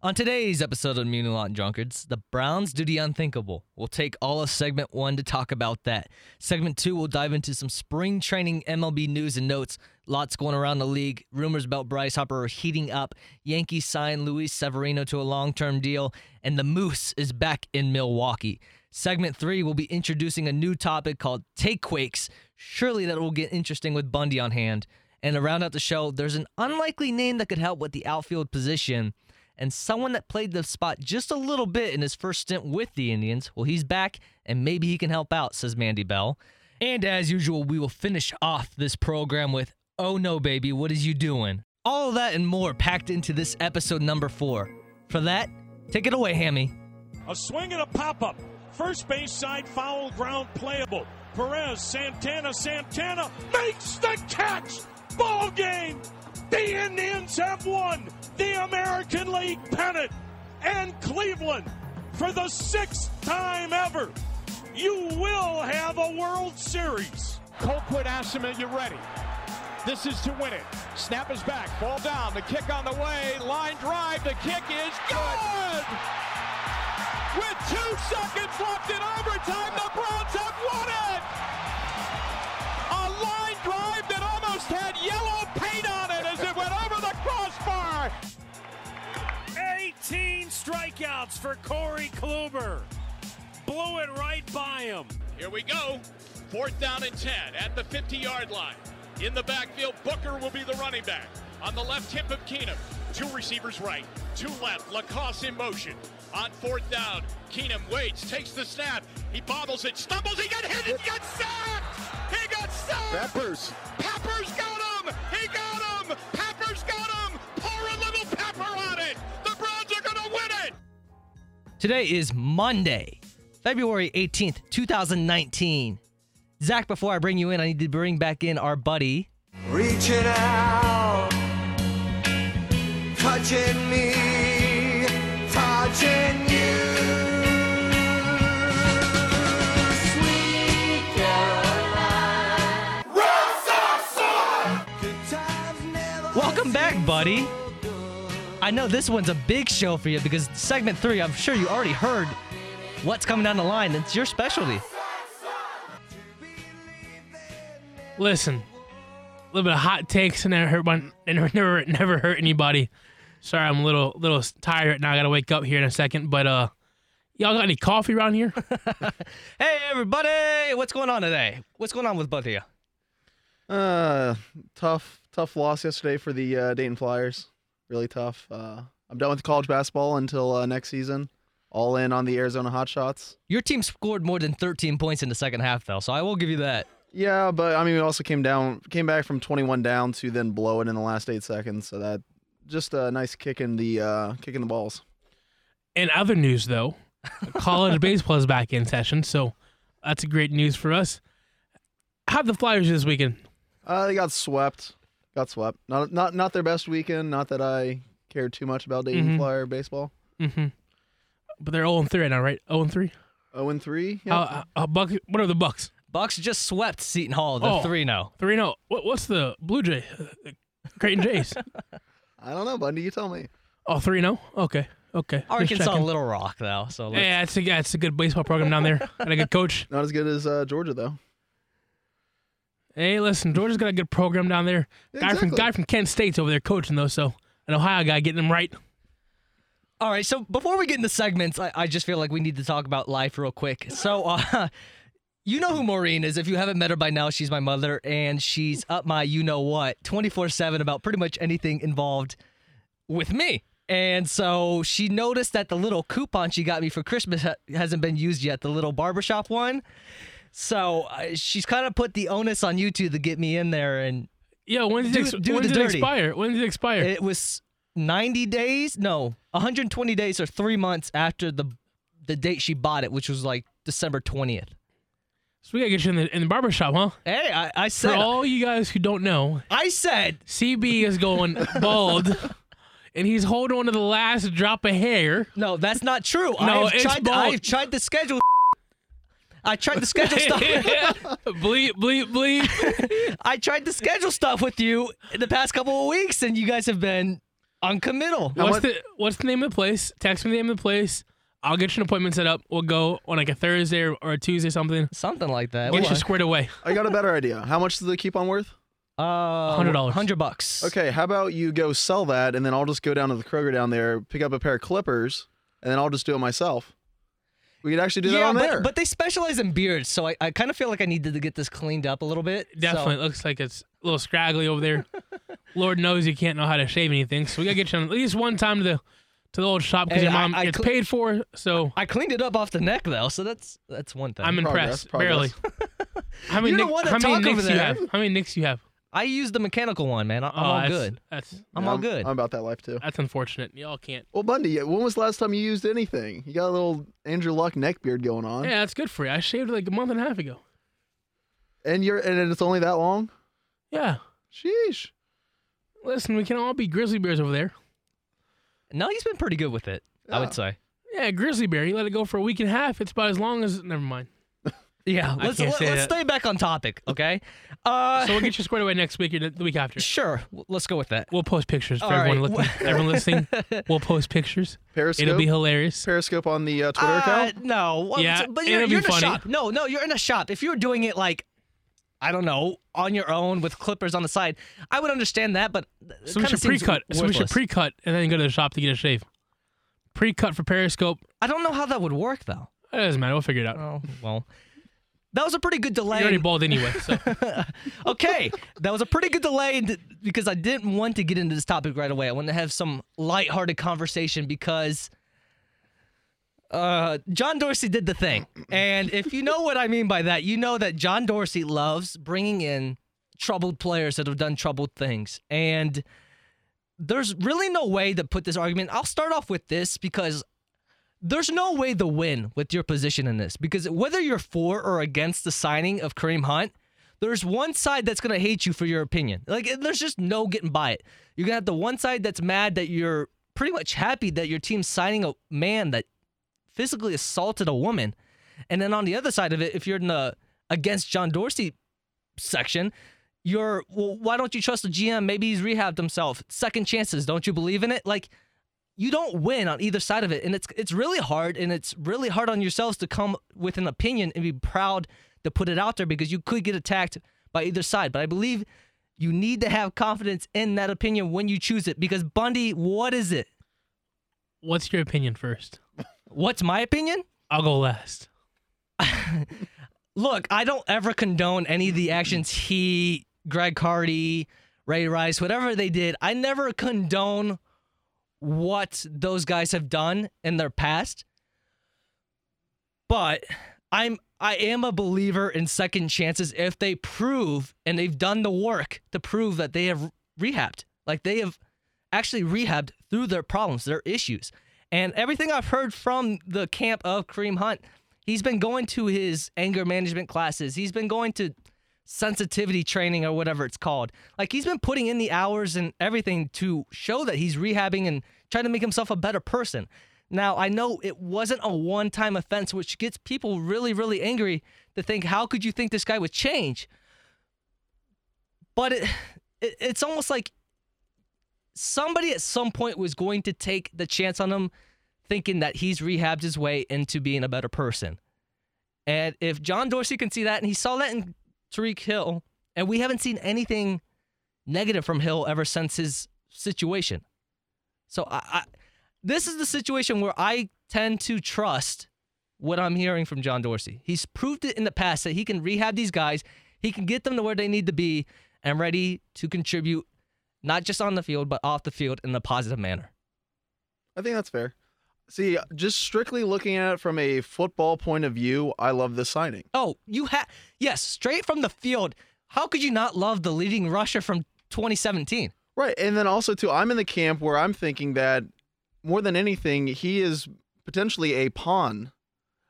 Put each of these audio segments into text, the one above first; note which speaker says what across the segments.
Speaker 1: On today's episode of Mutilant Drunkards, the Browns do the unthinkable. We'll take all of segment one to talk about that. Segment two, we'll dive into some spring training MLB news and notes. Lots going around the league. Rumors about Bryce Harper are heating up. Yankees sign Luis Severino to a long term deal, and the Moose is back in Milwaukee. Segment three, we'll be introducing a new topic called Take Quakes. Surely that will get interesting with Bundy on hand. And to round out the show, there's an unlikely name that could help with the outfield position and someone that played the spot just a little bit in his first stint with the Indians. Well, he's back, and maybe he can help out, says Mandy Bell. And as usual, we will finish off this program with Oh No Baby, What Is You Doing? All that and more packed into this episode number four. For that, take it away, Hammy.
Speaker 2: A swing and a pop up. First base side foul ground playable. Perez, Santana, Santana makes the catch. Ball game. The Indians have won the American League pennant. And Cleveland, for the sixth time ever, you will have a World Series.
Speaker 3: Colquitt asks him, Are you ready? This is to win it. Snap is back. Ball down. The kick on the way. Line drive. The kick is good. With two seconds left in overtime, the Browns have won it.
Speaker 2: 18 strikeouts for Corey Kluber. Blew it right by him.
Speaker 3: Here we go. Fourth down and 10 at the 50 yard line. In the backfield, Booker will be the running back. On the left hip of Keenum. Two receivers right, two left. LaCosse in motion. On fourth down, Keenum waits, takes the snap. He bobbles it, stumbles, he got hit, he got sacked! He got sacked!
Speaker 4: Peppers.
Speaker 3: Peppers got him! He got him! Peppers
Speaker 1: Today is Monday, February 18th, 2019. Zach, before I bring you in, I need to bring back in our buddy.
Speaker 5: Reaching out, touching me, touching you. Sweet Caroline. Good times never
Speaker 1: Welcome back, buddy. I know this one's a big show for you because segment three, I'm sure you already heard what's coming down the line. It's your specialty.
Speaker 6: Listen, a little bit of hot takes and never hurt one, and never never hurt anybody. Sorry, I'm a little little tired right now. I gotta wake up here in a second. But uh, y'all got any coffee around here?
Speaker 1: Hey, everybody! What's going on today? What's going on with both of you?
Speaker 4: Uh, tough, tough loss yesterday for the uh, Dayton Flyers. Really tough. Uh, I'm done with college basketball until uh, next season. All in on the Arizona Hotshots.
Speaker 1: Your team scored more than 13 points in the second half, though, so I will give you that.
Speaker 4: Yeah, but I mean, we also came down, came back from 21 down to then blow it in the last eight seconds. So that just a nice kick in the uh, kick in the balls.
Speaker 6: In other news, though, college baseball is back in session, so that's great news for us. How the Flyers this weekend?
Speaker 4: Uh, they got swept. Got swept. Not not not their best weekend. Not that I cared too much about Dayton
Speaker 6: Mhm.
Speaker 4: Flyer baseball.
Speaker 6: Mm-hmm. But they're 0 3 right now, right? 0 3.
Speaker 4: 0 and three. Yeah.
Speaker 6: Uh, uh, Buck, what are the Bucks?
Speaker 1: Bucks just swept Seton Hall. They're
Speaker 6: Oh.
Speaker 1: 3 0.
Speaker 6: 3 0. What, what's the Blue Jay? Uh, Creighton Jays.
Speaker 4: I don't know, Bundy. You tell me.
Speaker 6: Oh, 3 0? Okay. Okay.
Speaker 1: Arkansas. Little Rock, though. So let's-
Speaker 6: Yeah, it's a, yeah, it's a good baseball program down there. Got a good coach.
Speaker 4: Not as good as uh, Georgia though.
Speaker 6: Hey, listen, Georgia's got a good program down there. Guy from
Speaker 4: Exactly.
Speaker 6: guy from Kent State's over there coaching though, so an Ohio guy getting them right.
Speaker 1: All right, so before we get into segments, I, I just feel like we need to talk about life real quick. So, uh, you know who Maureen is. If you haven't met her by now, she's my mother, and she's up my you know what 24 7 about pretty much anything involved with me. And so she noticed that the little coupon she got me for Christmas ha- hasn't been used yet, the little barbershop one. So uh, she's kind of put the onus on you two to get me in there. And
Speaker 6: yeah. when did
Speaker 1: Do-
Speaker 6: it,
Speaker 1: do
Speaker 6: when did it expire? When did it expire?
Speaker 1: it was 90 days, no, 120 days or three months after the the date she bought it, which was like December 20th.
Speaker 6: so we gotta get you in the in the barber shop, huh?
Speaker 1: Hey, I, I
Speaker 6: For
Speaker 1: said,
Speaker 6: all you guys who don't know,
Speaker 1: I said,
Speaker 6: CB is going bald, and he's holding on to the last drop of hair.
Speaker 1: no, that's not true.
Speaker 6: No,
Speaker 1: I've
Speaker 6: it's
Speaker 1: tried,
Speaker 6: bald.
Speaker 1: I've tried to schedule. I tried to schedule stuff.
Speaker 6: bleep, bleep, bleep.
Speaker 1: I tried to schedule stuff with you in the past couple of weeks, and you guys have been uncommittal.
Speaker 4: How
Speaker 6: What's
Speaker 4: much-
Speaker 6: the What's the name of the place? Text me the name of the place. I'll get you an appointment set up. We'll go on like a Thursday or, or a Tuesday something.
Speaker 1: Something like that.
Speaker 6: Get
Speaker 1: What?
Speaker 6: you squared away.
Speaker 4: I got a better idea. How much does the coupon worth?
Speaker 1: Uh,
Speaker 6: $100.
Speaker 1: Hundred bucks.
Speaker 4: Okay, how about you go sell that, and then I'll just go down to the Kroger down there, pick up a pair of clippers, and then I'll just do it myself. We could actually do that
Speaker 1: yeah,
Speaker 4: on
Speaker 1: but,
Speaker 4: there.
Speaker 1: but they specialize in beards, so I, I kind of feel like I needed to get this cleaned up a little bit. so-
Speaker 6: Definitely looks like it's a little scraggly over there. Lord knows you can't know how to shave anything, so we gotta get you on at least one time to the to the old shop because your mom
Speaker 1: I
Speaker 6: gets
Speaker 1: cl-
Speaker 6: paid for. So
Speaker 1: I cleaned it up off the neck though, so that's that's one thing.
Speaker 6: I'm impressed.
Speaker 4: progress.
Speaker 6: Barely. How many
Speaker 1: You're the
Speaker 6: nick-
Speaker 1: one that
Speaker 6: how many
Speaker 1: talk over
Speaker 6: nicks you have? How many nicks you have?
Speaker 1: I used the mechanical one, man. I, I'm
Speaker 6: Oh,
Speaker 1: all
Speaker 6: that's,
Speaker 1: good.
Speaker 6: That's
Speaker 1: I'm
Speaker 4: Yeah,
Speaker 1: all good.
Speaker 4: I'm about that life too.
Speaker 6: that's unfortunate. Y'all can't.
Speaker 4: Well, Bundy, when was the last time you used anything? You got a little Andrew Luck neck beard going on,
Speaker 6: Yeah, that's good for you. I shaved like a month and a half ago.
Speaker 4: and you're and it's only that long.
Speaker 6: Yeah.
Speaker 4: Sheesh.
Speaker 6: Listen, we can all be grizzly bears over there.
Speaker 1: no, he's been pretty good with it. I
Speaker 4: Yeah.
Speaker 1: would say.
Speaker 6: Yeah, grizzly bear. You let it go for a week and a half. It's about as long as. Never mind.
Speaker 1: Yeah,
Speaker 6: I
Speaker 1: let's
Speaker 6: can't
Speaker 1: let us stay back on topic, okay? Uh,
Speaker 6: So we'll get you squared away next week or the week after.
Speaker 1: sure, let's go with that.
Speaker 6: We'll post pictures for
Speaker 1: All
Speaker 6: everyone
Speaker 1: right.
Speaker 6: looking. everyone listening. We'll post pictures.
Speaker 4: Periscope.
Speaker 6: It'll be hilarious.
Speaker 4: Periscope on the uh, Twitter
Speaker 1: Uh,
Speaker 4: account.
Speaker 1: no, well,
Speaker 6: Yeah,
Speaker 1: but you're,
Speaker 6: it'll
Speaker 1: you're
Speaker 6: be
Speaker 1: in a shop. No, no, you're in a shop. If you were doing it like, I don't know, on your own with clippers on the side, I would understand that. But it
Speaker 6: So we should pre-cut. So we should pre-cut and then go to the shop to get a shave. Pre-cut for Periscope.
Speaker 1: I don't know how that would work though.
Speaker 6: It doesn't matter. We'll figure it out.
Speaker 1: Oh well, that was a pretty good delay.
Speaker 6: You're already bald anyway. So
Speaker 1: okay, that was a pretty good delay because I didn't want to get into this topic right away. I wanted to have some lighthearted conversation because uh, John Dorsey did the thing. And if you know what I mean by that, you know that John Dorsey loves bringing in troubled players that have done troubled things. And there's really no way to put this argument. I'll start off with this because there's no way to win with your position in this because whether you're for or against the signing of Kareem Hunt, there's one side that's going to hate you for your opinion. Like, there's just no getting by it. You're going to have the one side that's mad that you're pretty much happy that your team's signing a man that physically assaulted a woman. And then on the other side of it, if you're in the against John Dorsey section, you're, well, why don't you trust the GM? Maybe he's rehabbed himself. Second chances. Don't you believe in it? Like, you don't win on either side of it. And it's it's really hard and it's really hard on yourselves to come with an opinion and be proud to put it out there because you could get attacked by either side. But i believe you need to have confidence in that opinion when you choose it because bundy what is it?
Speaker 6: What's your opinion first?
Speaker 1: what's my opinion?
Speaker 6: I'll go last.
Speaker 1: look i don't ever condone any of the actions he greg hardy ray rice whatever they did. I never condone what those guys have done in their past. But I'm I am a believer in second chances if they prove and they've done the work to prove that they have rehabbed. Like they have actually rehabbed through their problems, their issues. And everything I've heard from the camp of Kareem Hunt, he's been going to his anger management classes. He's been going to sensitivity training or whatever it's called. Like he's been putting in the hours and everything to show that he's rehabbing and trying to make himself a better person. Now, I know it wasn't a one time offense, which gets people really, really angry to think, how could you think this guy would change? But it, it it's almost like somebody at some point was going to take the chance on him thinking that he's rehabbed his way into being a better person. And if John Dorsey can see that, and he saw that in Tyreek Hill, and we haven't seen anything negative from Hill ever since his situation. So I, I this is the situation where I tend to trust what I'm hearing from John Dorsey. He's proved it in the past that he can rehab these guys, he can get them to where they need to be and ready to contribute not just on the field but off the field in a positive manner.
Speaker 4: I think that's fair. See, just strictly looking at it from a football point of view, I love this signing.
Speaker 1: Oh, you had yes, straight from the field. How could you not love the leading rusher from 2017?
Speaker 4: Right. And then also too, I'm in the camp where I'm thinking that more than anything, he is potentially a pawn.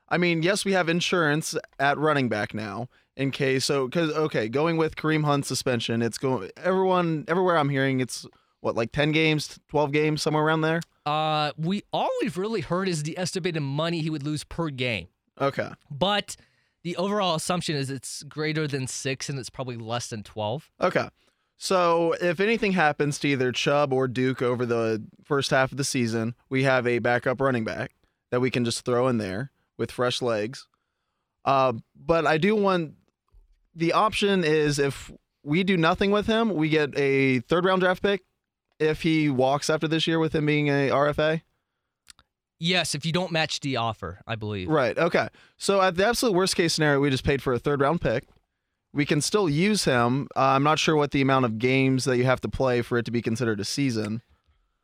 Speaker 4: I mean, yes, we have insurance at running back now in case so because okay, going with Kareem Hunt suspension, it's going everyone everywhere I'm hearing it's what like 10 games, 12 games, somewhere around there.
Speaker 1: Uh, we all we've really heard is the estimated money he would lose per game.
Speaker 4: Okay.
Speaker 1: But the overall assumption is it's greater than six and it's probably less than 12.
Speaker 4: Okay. So if anything happens to either Chubb or Duke over the first half of the season, we have a backup running back that we can just throw in there with fresh legs. Uh, but I do want the option is if we do nothing with him, we get a third round draft pick. If he walks after this year with him being a RFA,
Speaker 1: Yes, if you don't match the offer, I believe.
Speaker 4: Right. Okay. So at the absolute worst case scenario, we just paid for a third round pick. We can still use him. Uh, I'm not sure what the amount of games that you have to play for it to be considered a season.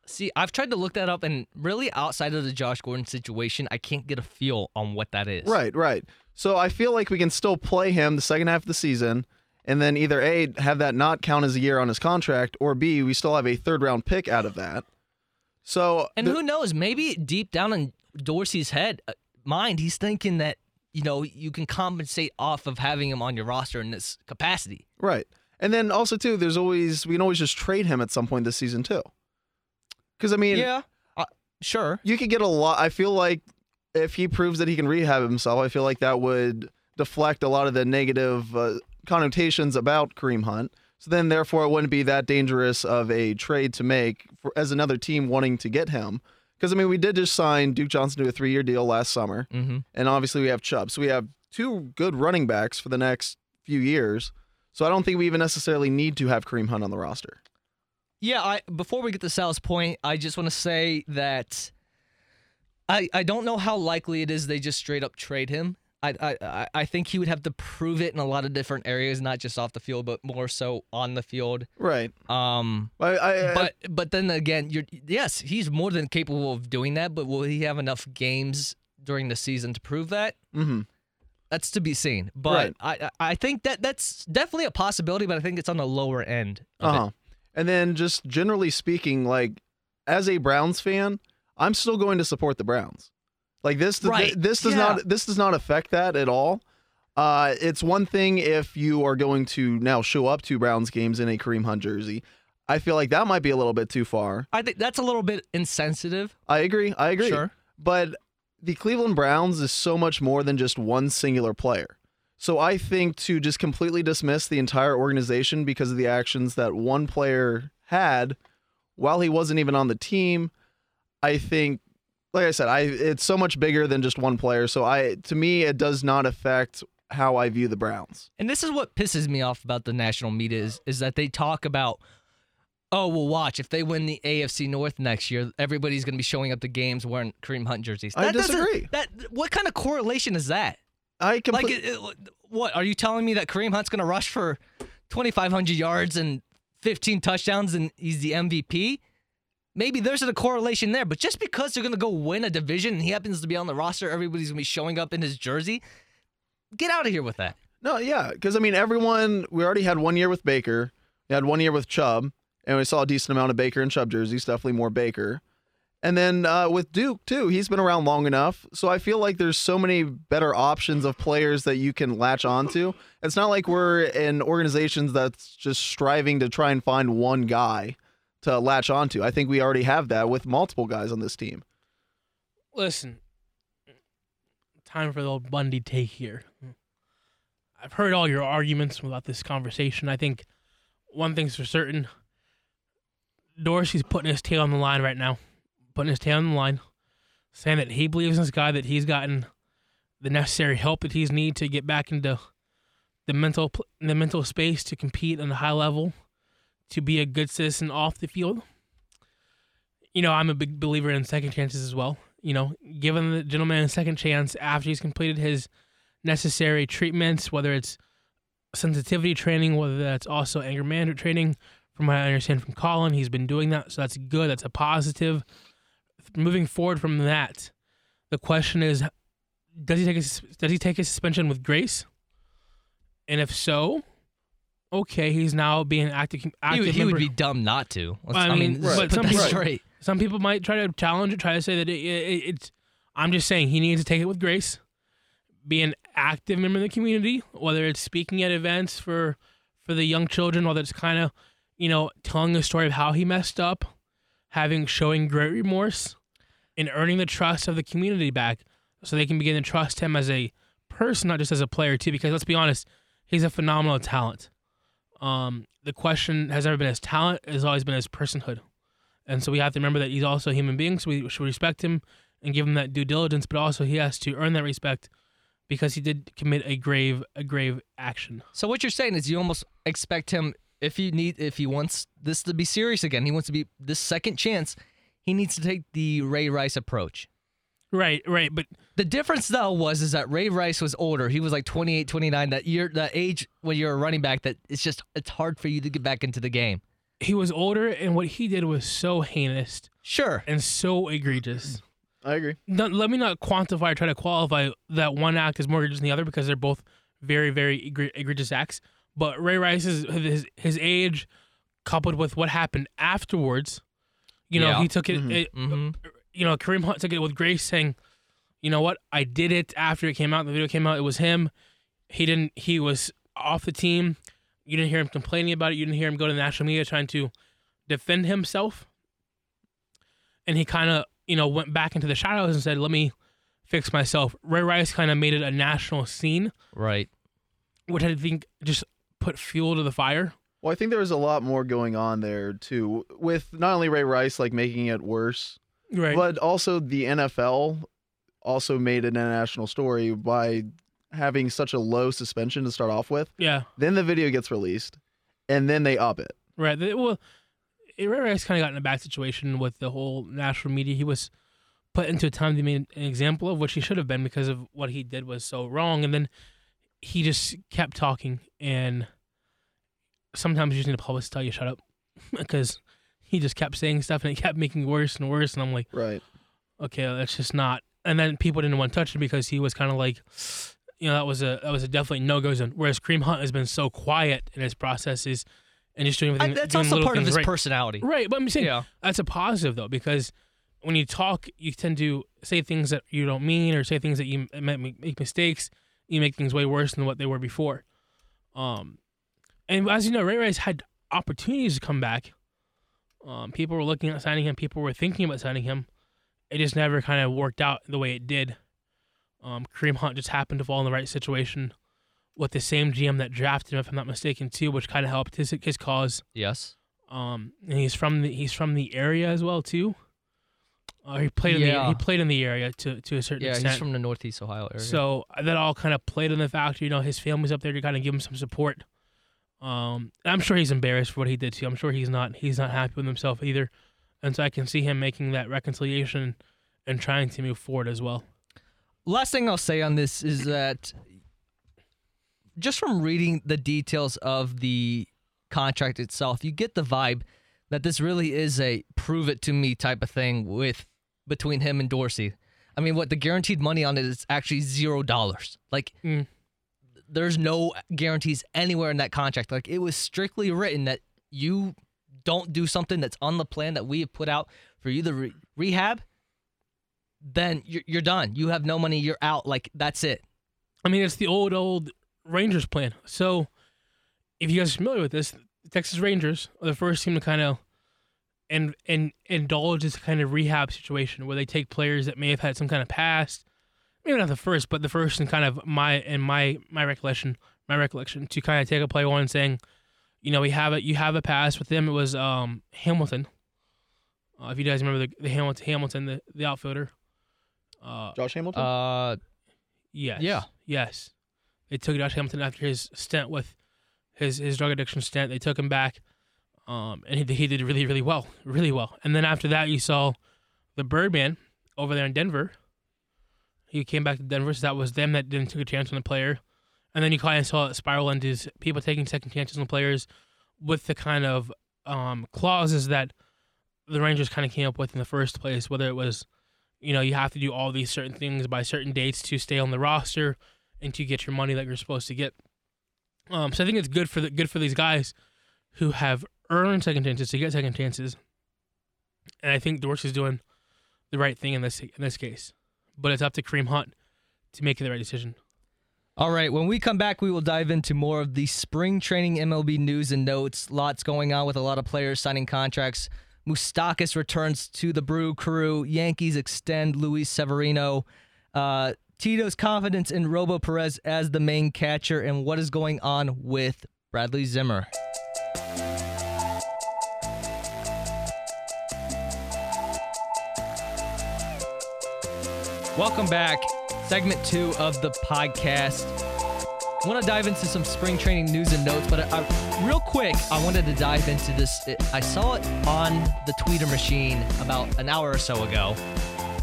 Speaker 1: See, I've tried to look that up, and really, outside of the Josh Gordon situation, I can't get a feel on what that is.
Speaker 4: Right. Right. So I feel like we can still play him the second half of the season, and then either a have that not count as a year on his contract, or b we still have a third round pick out of that. So
Speaker 1: And
Speaker 4: the-
Speaker 1: who knows? Maybe deep down in Dorsey's head, uh, mind, he's thinking that you know you can compensate off of having him on your roster in this capacity.
Speaker 4: Right. And then also too, there's always we can always just trade him at some point this season too. Because I mean,
Speaker 1: yeah, uh, sure.
Speaker 4: you could get a lot. I feel like if he proves that he can rehab himself, I feel like that would deflect a lot of the negative uh, connotations about Kareem Hunt. So then, therefore, it wouldn't be that dangerous of a trade to make for, as another team wanting to get him. Because I mean, we did just sign Duke Johnson to a three-year deal last summer,
Speaker 1: hmm
Speaker 4: and obviously we have Chubb. So we have two good running backs for the next few years. So I don't think we even necessarily need to have Kareem Hunt on the roster.
Speaker 1: Yeah, I before we get to Sal's point, I just want to say that I I don't know how likely it is they just straight up trade him. I I I- think he would have to prove it in a lot of different areas, not just off the field, but more so on the field.
Speaker 4: Right.
Speaker 1: Um,
Speaker 4: I, I,
Speaker 1: but but then again, you're yes, he's more than capable of doing that. But will he have enough games during the season to prove that?
Speaker 4: hmm
Speaker 1: That's to be seen. But I I I think that that's definitely a possibility. But I think it's on the lower end.
Speaker 4: Uh huh. And then just generally speaking, like as a Browns fan, I'm still going to support the Browns. Like this,
Speaker 1: Right.
Speaker 4: this does
Speaker 1: Yeah.
Speaker 4: not this does not affect that at all. Uh, it's one thing if you are going to now show up to Browns games in a Kareem Hunt jersey. I feel like that might be a little bit too far.
Speaker 1: I think that's a little bit insensitive.
Speaker 4: I agree. I agree.
Speaker 1: Sure.
Speaker 4: But the Cleveland Browns is so much more than just one singular player. So I think to just completely dismiss the entire organization because of the actions that one player had while he wasn't even on the team, I think like I said, I it's so much bigger than just one player. So I to me it does not affect how I view the Browns.
Speaker 1: And this is what pisses me off about the national media is, is that they talk about, oh, well, watch if they win the AFC North next year, everybody's going to be showing up to games wearing Kareem Hunt jerseys.
Speaker 4: I disagree.
Speaker 1: That what kind of correlation is that?
Speaker 4: I
Speaker 1: Like, it, it- what are you telling me that Kareem Hunt's going to rush for 2,500 yards and 15 touchdowns and he's the MVP? Maybe there's a correlation there, but just because they're going to go win a division and he happens to be on the roster, everybody's going to be showing up in his jersey. Get out of here with that.
Speaker 4: No, yeah, because I mean, everyone. We already had one year with Baker. We had one year with Chubb, and we saw a decent amount of Baker and Chubb jerseys. Definitely more Baker. And then uh, with Duke too, he's been around long enough, so I feel like there's so many better options of players that you can latch onto. It's not like we're in organizations that's just striving to try and find one guy to latch onto. I think we already have that with multiple guys on this team.
Speaker 6: Listen, time for the old Bundy take here. I've heard all your arguments about this conversation. I think one thing's for certain Dorsey's putting his tail on the line right now, putting his tail on the line, saying that he believes in this guy, that he's gotten the necessary help that he's need to get back into the mental the mental space to compete on a high level, to be a good citizen off the field. You know, I'm a big believer in second chances as well. You know, giving the gentleman a second chance after he's completed his necessary treatments, whether it's sensitivity training, whether that's also anger management training. From what I understand from Colin, he's been doing that, so that's good. That's a positive. Moving forward from that, the question is, does he take a, does he take a suspension with grace? And if so, okay, he's now being active.
Speaker 1: He,
Speaker 6: active
Speaker 1: would- he would be dumb not to. Let's,
Speaker 6: I
Speaker 1: I,
Speaker 6: mean,
Speaker 1: mean,
Speaker 6: but some people-
Speaker 1: straight.
Speaker 6: Some people might try to challenge it, try to say that it, it, it's. I'm just saying he needs to take it with grace, be an active member of the community, whether it's speaking at events for for the young children, whether it's kind of, you know, telling the story of how he messed up, having showing great remorse, and earning the trust of the community back, so they can begin to trust him as a person, not just as a player too. Because let's be honest, he's a phenomenal talent. Um, the question has never been his talent; has always been his personhood. And so we have to remember that he's also a human being, so we should respect him and give him that due diligence. But also, he has to earn that respect because he did commit a grave, a grave action.
Speaker 1: So what you're saying is you almost expect him if he need if he wants this to be serious again, he wants to be this second chance, he needs to take the Ray Rice approach.
Speaker 6: Right, right. But
Speaker 1: The difference though was is that Ray Rice was older. He was like 28, 29 that year that age when you're a running back that it's just it's hard for you to get back into the game.
Speaker 6: he was older, and what he did was so heinous
Speaker 1: Sure.
Speaker 6: and so egregious.
Speaker 4: I agree.
Speaker 6: not, let me not quantify or try to qualify that one act is more egregious than the other because they're both very, very egregious acts. But Ray Rice's his his age, coupled with what happened afterwards, you know,
Speaker 1: Yeah.
Speaker 6: he took it,
Speaker 4: Mhm.
Speaker 6: it-
Speaker 1: Mhm.
Speaker 6: You know, Kareem Hunt took it with grace, saying, "You know what? I did it after it came out. The video came out. It was him. He didn't. He was off the team. You didn't hear him complaining about it. You didn't hear him go to the national media trying to defend himself. And he kind of, you know, went back into the shadows and said, "Let me fix myself." Ray Rice kind of made it a national scene,
Speaker 1: Right.
Speaker 6: which I think just put fuel to the fire.
Speaker 4: Well, I think there was a lot more going on there too, with not only Ray Rice like making it worse,
Speaker 6: Right.
Speaker 4: but also the NFL also made an international story by having such a low suspension to start off with.
Speaker 6: yeah.
Speaker 4: Then the video gets released, and then they up it.
Speaker 6: Right. Well, Ray Rice kind of got in a bad situation with the whole national media. He was put into a time to be an example of, which he should have been because of what he did was so wrong. And then he just kept talking. And sometimes you just need a publicist to tell you shut up because he just kept saying stuff and it kept making worse and worse. And I'm like,
Speaker 4: Right.
Speaker 6: okay, that's just not. And then people didn't want to touch him because he was kind of like, you know, that was a that was a definitely no go zone. Whereas Kareem Hunt has been so quiet in his processes and just doing
Speaker 1: I,
Speaker 6: everything.
Speaker 1: that's
Speaker 6: doing
Speaker 1: also part of his
Speaker 6: right.
Speaker 1: personality.
Speaker 6: Right, but I'm saying
Speaker 1: Yeah.
Speaker 6: that's a positive though because when you talk, you tend to say things that you don't mean or say things that you m- make, make mistakes. You make things way worse than what they were before. Um, and as you know, Ray Rice had opportunities to come back. Um, people were looking at signing him. People were thinking about signing him. It just never kind of worked out the way it did. Um, Kareem Hunt just happened to fall in the right situation with the same GM that drafted him, if I'm not mistaken, too, which kind of helped his his cause.
Speaker 1: Yes.
Speaker 6: Um, and he's from the he's from the area as well too. Uh, he played in the
Speaker 1: Yeah.
Speaker 6: he played in the area to to a certain
Speaker 1: Yeah,
Speaker 6: extent.
Speaker 1: Yeah, he's from the Northeast Ohio area.
Speaker 6: so that all kind of played in the factor. You know, his family's up there to kind of give him some support. Um, I'm sure he's embarrassed for what he did too. I'm sure he's not he's not happy with himself either, and so I can see him making that reconciliation and trying to move forward as well.
Speaker 1: last thing I'll say on this is that just from reading the details of the contract itself, you get the vibe that this really is a prove it to me type of thing with between him and Dorsey. I mean, what the guaranteed money on it is actually zero dollars. Like,
Speaker 6: Mm.
Speaker 1: There's no guarantees anywhere in that contract. Like, it was strictly written that you don't do something that's on the plan that we have put out for you to re- rehab, then you're, you're done. You have no money. You're out. Like, that's it.
Speaker 6: I mean, it's the old old Rangers plan. So, if you guys are familiar with this, the Texas Rangers are the first team to kind of and and indulge this kind of rehab situation where they take players that may have had some kind of past, maybe not the first, but the first in kind of my in my my recollection, my recollection to kind of take a play on saying, you know, we have it. You have a past with them. It was um Hamilton. Uh, if you guys remember the, the Hamilton, Hamilton, the the outfielder. Uh,
Speaker 4: Josh Hamilton.
Speaker 1: Uh,
Speaker 6: Yes.
Speaker 1: Yeah.
Speaker 6: Yes. They took Josh Hamilton after his stint with his his drug addiction stint. They took him back, um, and he, he did really really well, really well. And then after that, you saw the Birdman over there in Denver. He came back to Denver, so that was them that didn't take a chance on the player. And then you kind of saw it spiral into people taking second chances on players with the kind of um, clauses that the Rangers kind of came up with in the first place, whether it was you know, you have to do all these certain things by certain dates to stay on the roster and to get your money that you're supposed to get. Um, so I think it's good for the good for these guys who have earned second chances to get second chances. And I think Dorsey's doing the right thing in this in this case. But it's up to Kareem Hunt to make the right decision.
Speaker 1: All right, when we come back, we will dive into more of the spring training MLB news and notes. Lots going on with a lot of players signing contracts. Moustakas returns to the Brew Crew. Yankees extend Luis Severino. Uh, Tito's confidence in Robo Perez as the main catcher, and what is going on with Bradley Zimmer. Welcome back. Segment two of the podcast. I want to dive into some spring training news and notes, but I, I, real quick, I wanted to dive into this. I saw it on the Twitter machine about an hour or so ago.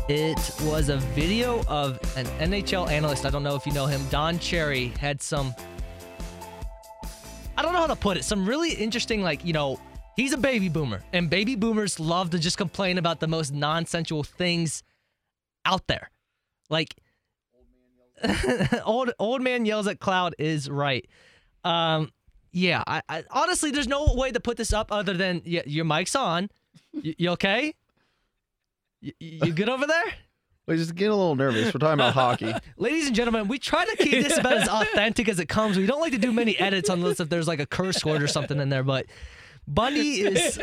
Speaker 1: It was a video of an NHL analyst. I don't know if you know him. Don Cherry had some. I don't know how to put it. Some really interesting, like, you know, he's a baby boomer, and baby boomers love to just complain about the most nonsensical things out there. Like, old old man yells at cloud is right. Um, yeah. I, I honestly, there's no way to put this up other than y- your mic's on. Y- you okay? Y- you good over there?
Speaker 4: We're just get a little nervous. We're talking about hockey.
Speaker 1: Ladies and gentlemen, we try to keep this about as authentic as it comes. We don't like to do many edits unless if there's like a curse word or something in there, but Bundy is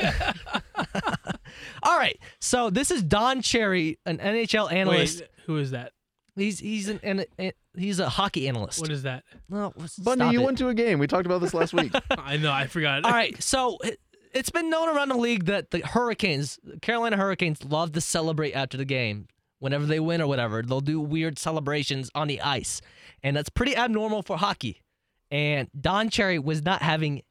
Speaker 1: All right. So this is Don Cherry, an NHL analyst.
Speaker 6: Wait, who is that?
Speaker 1: He's he's an, an, an he's a hockey analyst.
Speaker 6: What is that?
Speaker 1: No,
Speaker 4: Bundy, you
Speaker 1: it.
Speaker 4: went to a game. We talked about this last week.
Speaker 6: I know, I forgot.
Speaker 1: All right, so it, it's been known around the league that the Hurricanes, Carolina Hurricanes, love to celebrate after the game. Whenever they win or whatever, they'll do weird celebrations on the ice, and that's pretty abnormal for hockey. And Don Cherry was not having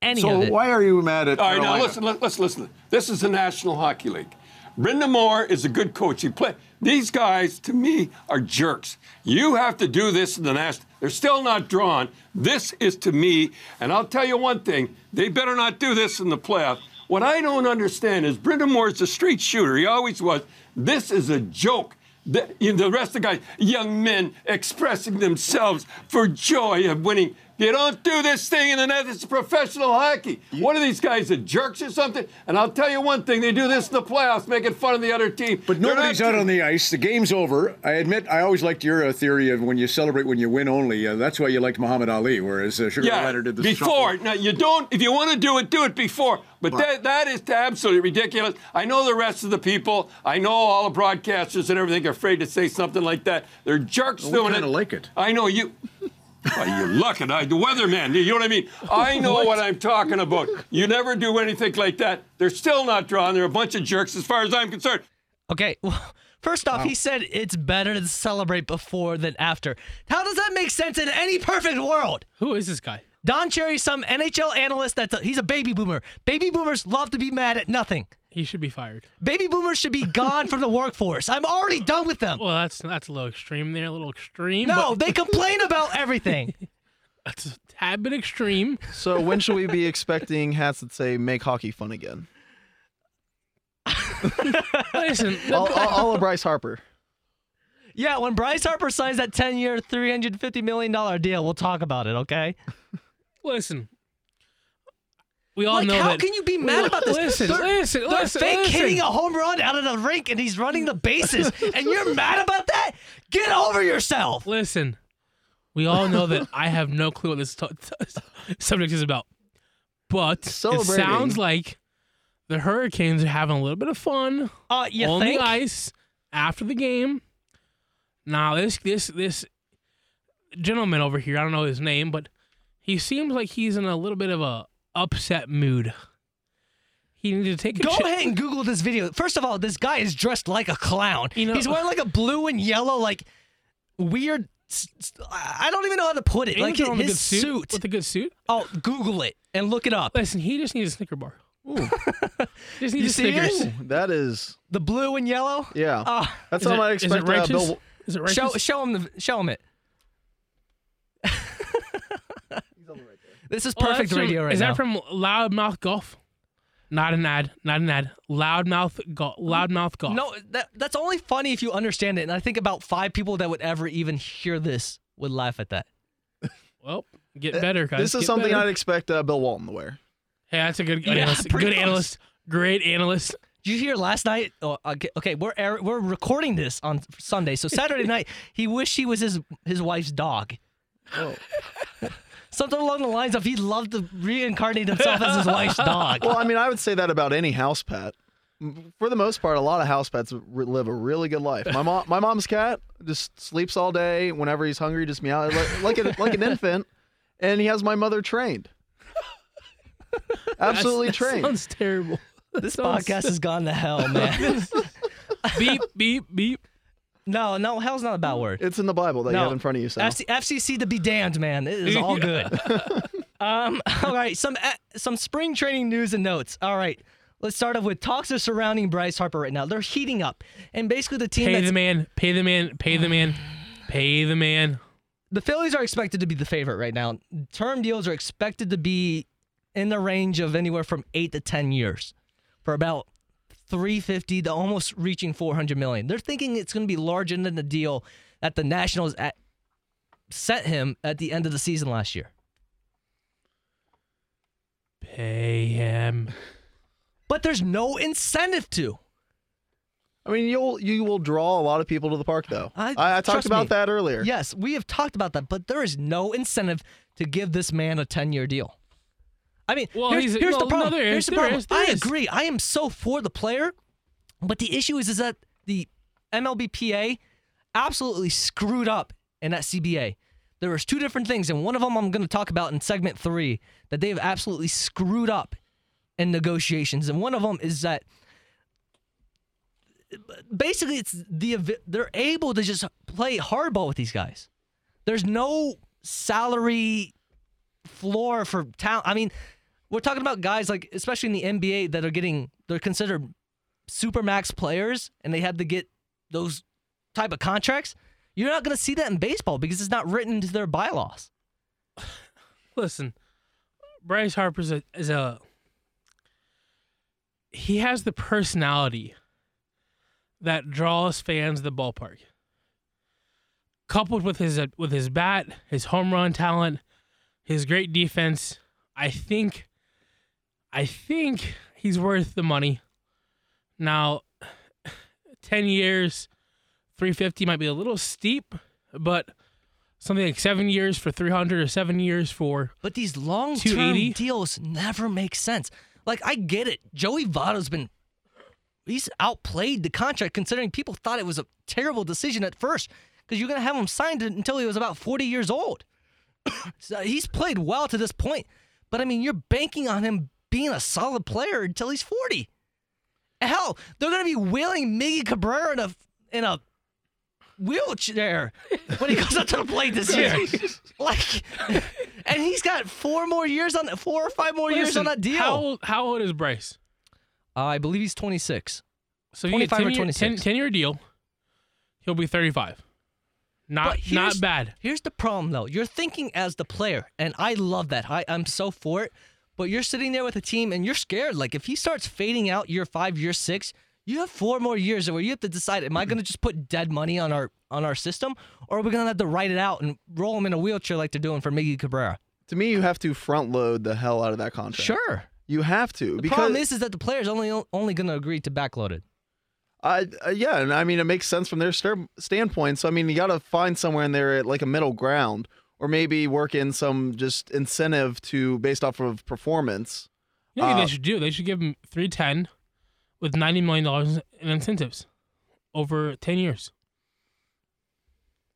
Speaker 1: any
Speaker 7: So
Speaker 1: of it.
Speaker 7: why are you mad at
Speaker 8: All right, now listen, let, let's listen. This is the National Hockey League. Brind'Amour is a good coach. He play. These guys, to me, are jerks. You have to do this in the national. They're still not drawn. This is to me, and I'll tell you one thing: they better not do this in the playoff. What I don't understand is Brind'Amour's a street shooter. He always was. This is a joke. The, the rest of the guys, young men expressing themselves for joy of winning. You don't do this thing in the net. It's professional hockey. What are these guys, the jerks or something? And I'll tell you one thing: they do this in the playoffs, making fun of the other team.
Speaker 7: But
Speaker 8: They're
Speaker 7: nobody's out on the ice. The game's over. I admit, I always liked your uh, theory of when you celebrate when you win only. Uh, that's why you liked Muhammad Ali, whereas uh, Sugar
Speaker 8: Yeah,
Speaker 7: Glider did the
Speaker 8: before. Now you don't. If you want to do it, do it before. But that that is absolutely ridiculous. I know the rest of the people. I know all the broadcasters and everything are afraid to say something like that. They're jerks
Speaker 7: Well, we
Speaker 8: doing
Speaker 7: kinda like it.
Speaker 8: I know you. Well, you're at I, the weatherman. You know what I mean? I know what? I'm talking about. You never do anything like that. They're still not drawn. They're a bunch of jerks, as far as I'm concerned.
Speaker 1: Okay, well, first off, he said it's better to celebrate before than after. How does that make sense in any perfect world?
Speaker 6: Who is this guy?
Speaker 1: Don Cherry, some NHL analyst that's a, he's a baby boomer. Baby boomers love to be mad at nothing.
Speaker 6: He should be fired.
Speaker 1: Baby boomers should be gone from the workforce. I'm already done with them.
Speaker 6: Well, that's that's a little extreme there, a little extreme.
Speaker 1: No,
Speaker 6: but
Speaker 1: they complain about everything.
Speaker 6: that's a tad bit extreme.
Speaker 4: so when should we be expecting hats that say "Make hockey fun again"?
Speaker 6: Listen,
Speaker 4: All, all, all of Bryce Harper.
Speaker 1: Yeah, when Bryce Harper signs that 10 year, $350 million deal, we'll talk about it, okay?
Speaker 6: listen. We all
Speaker 1: Like,
Speaker 6: know
Speaker 1: how
Speaker 6: that.
Speaker 1: can you be mad about this?
Speaker 6: Listen,
Speaker 1: They're-
Speaker 6: listen,
Speaker 1: They're
Speaker 6: listen,
Speaker 1: fake
Speaker 6: listen.
Speaker 1: hitting a home run out of the rink and he's running the bases, and you're mad about that? Get over yourself.
Speaker 6: Listen, we all know that I have no clue what this t- t- subject is about, but it sounds like the Hurricanes are having a little bit of fun
Speaker 1: Uh, you
Speaker 6: on
Speaker 1: think?
Speaker 6: the ice after the game. Now this this this gentleman over here, I don't know his name, but he seems like he's in a little bit of a upset mood. He needed to take a
Speaker 1: Go
Speaker 6: chi-
Speaker 1: ahead and Google this video. First of all, this guy is dressed like a clown.
Speaker 6: You know-
Speaker 1: he's wearing like a blue and yellow, like weird. s- s- I don't even know how to put it.
Speaker 6: Ain't
Speaker 1: Like
Speaker 6: he on a
Speaker 1: his
Speaker 6: good suit,
Speaker 1: suit.
Speaker 6: with a good suit.
Speaker 1: Oh, Google it and look it up.
Speaker 6: Listen, he just needs a Snicker bar.
Speaker 4: Ooh,
Speaker 6: Just
Speaker 1: You
Speaker 6: needs a
Speaker 1: see it?
Speaker 6: Snickers.
Speaker 4: that is
Speaker 1: The blue and yellow.
Speaker 4: yeah.
Speaker 1: Oh,
Speaker 4: That's
Speaker 6: Is
Speaker 4: how I might
Speaker 6: is it
Speaker 4: expect uh,
Speaker 6: righteous?
Speaker 4: Bill.
Speaker 6: Is it righteous?
Speaker 1: show show him the show him it. this is
Speaker 6: Oh,
Speaker 1: perfect
Speaker 6: that's from-
Speaker 1: radio right
Speaker 6: Is
Speaker 1: now.
Speaker 6: that from Loudmouth Golf? Not an ad. Not an ad. Loudmouth Golf. Loudmouth Golf.
Speaker 1: no, that that's only funny if you understand it. And I think about five people that would ever even hear this would laugh at that.
Speaker 6: Well, get better, guys.
Speaker 4: This is
Speaker 6: Get
Speaker 4: something
Speaker 6: better.
Speaker 4: I'd expect uh, Bill Walton to wear.
Speaker 6: Hey, that's a good
Speaker 1: Yeah,
Speaker 6: analyst. Good
Speaker 1: close.
Speaker 6: analyst. Great analyst.
Speaker 1: Did you hear last night? Oh, okay, okay, we're air, we're recording this on Sunday, so Saturday night he wished he was his his wife's dog.
Speaker 4: Oh.
Speaker 1: Something along the lines of he loved to reincarnate himself as his wife's dog.
Speaker 4: Well, I mean, I would say that about any house pet. For the most part, a lot of house pets live a really good life. My mom, my mom's cat, just sleeps all day. Whenever he's hungry, just meow like like, a, like an infant, and he has my mother trained. Absolutely
Speaker 6: That's- that
Speaker 4: trained.
Speaker 6: Sounds terrible.
Speaker 1: This
Speaker 6: sounds-
Speaker 1: podcast has gone to hell, man.
Speaker 6: beep beep beep.
Speaker 1: No, no, hell's not a bad word.
Speaker 4: It's in the Bible that you have in front of you, Sal.
Speaker 1: FC, FCC to be damned, man. It is all good. um, all right, some uh, some spring training news and notes. All right, let's start off with talks are surrounding Bryce Harper right now. They're heating up, and basically the team
Speaker 6: Pay
Speaker 1: that's
Speaker 6: the man. Pay the man. Pay the man. Pay the man.
Speaker 1: the Phillies are expected to be the favorite right now. Term deals are expected to be in the range of anywhere from eight to ten years for about 350 to almost reaching 400 million. They're thinking it's going to be larger than the deal that the Nationals at, set him at the end of the season last year.
Speaker 6: Pay him.
Speaker 1: But there's no incentive to.
Speaker 4: I mean, you'll you will draw a lot of people to the park, though.
Speaker 1: I-
Speaker 4: I, I talked about
Speaker 1: me.
Speaker 4: that earlier.
Speaker 1: Yes, we have talked about that, but there is no incentive to give this man a 10 year deal. I mean,
Speaker 6: Well,
Speaker 1: here's, here's the
Speaker 6: well, no,
Speaker 1: problem. here's
Speaker 6: is,
Speaker 1: the problem.
Speaker 6: is,
Speaker 1: I
Speaker 6: is.
Speaker 1: agree. I am so for the player, but the issue is, is that the MLBPA absolutely screwed up in that CBA. There was two different things, and one of them I'm going to talk about in segment three that they have absolutely screwed up in negotiations, and one of them is that basically it's the they're able to just play hardball with these guys. There's no salary floor for talent. I mean, we're talking about guys like, especially in the NBA, that are getting they're considered super max players, and they had to get those type of contracts. You're not going to see that in baseball because it's not written into their bylaws.
Speaker 6: Listen, Bryce Harper's a, is a he has the personality that draws fans to the ballpark. Coupled with his with his bat, his home run talent, his great defense, I think I think he's worth the money. Now, 10 years, 350 might be a little steep, but something like 7 years for 300 or 7 years for
Speaker 1: But these long term deals never make sense. Like I get it. Joey Votto's been he's outplayed the contract considering people thought it was a terrible decision at first because you're gonna have him signed until he was about 40 years old. so he's played well to this point, but I mean you're banking on him being a solid player until he's 40. Hell, they're gonna be wheeling Miggy Cabrera in a in a wheelchair when he goes up to the plate this year. like, and he's got four more years on four or five more years on that deal.
Speaker 6: How old, how old is Bryce?
Speaker 1: Uh, I believe he's 26.
Speaker 6: So you get
Speaker 1: 25 or
Speaker 6: 10 year, 10,
Speaker 1: 26.
Speaker 6: 10 year deal. He'll be 35. Not not bad.
Speaker 1: Here's the problem, though. You're thinking as the player, and I love that. I, I'm so for it. But you're sitting there with a team, and you're scared. Like if he starts fading out year five, year six, you have four more years where you have to decide: Am I going to just put dead money on our on our system, or are we going to have to write it out and roll him in a wheelchair like they're doing for Miggy Cabrera?
Speaker 4: To me, you have to front load the hell out of that contract.
Speaker 1: Sure.
Speaker 4: You have to.
Speaker 1: The
Speaker 4: because
Speaker 1: problem is, is that the player's only only going to agree to backload it.
Speaker 4: I uh, yeah, and I mean it makes sense from their st- standpoint. So I mean you got to find somewhere in there like a middle ground, or maybe work in some just incentive to based off of performance.
Speaker 6: You know what
Speaker 4: Uh,
Speaker 6: they should do? They should give him 310 with $90 million in incentives over 10 years.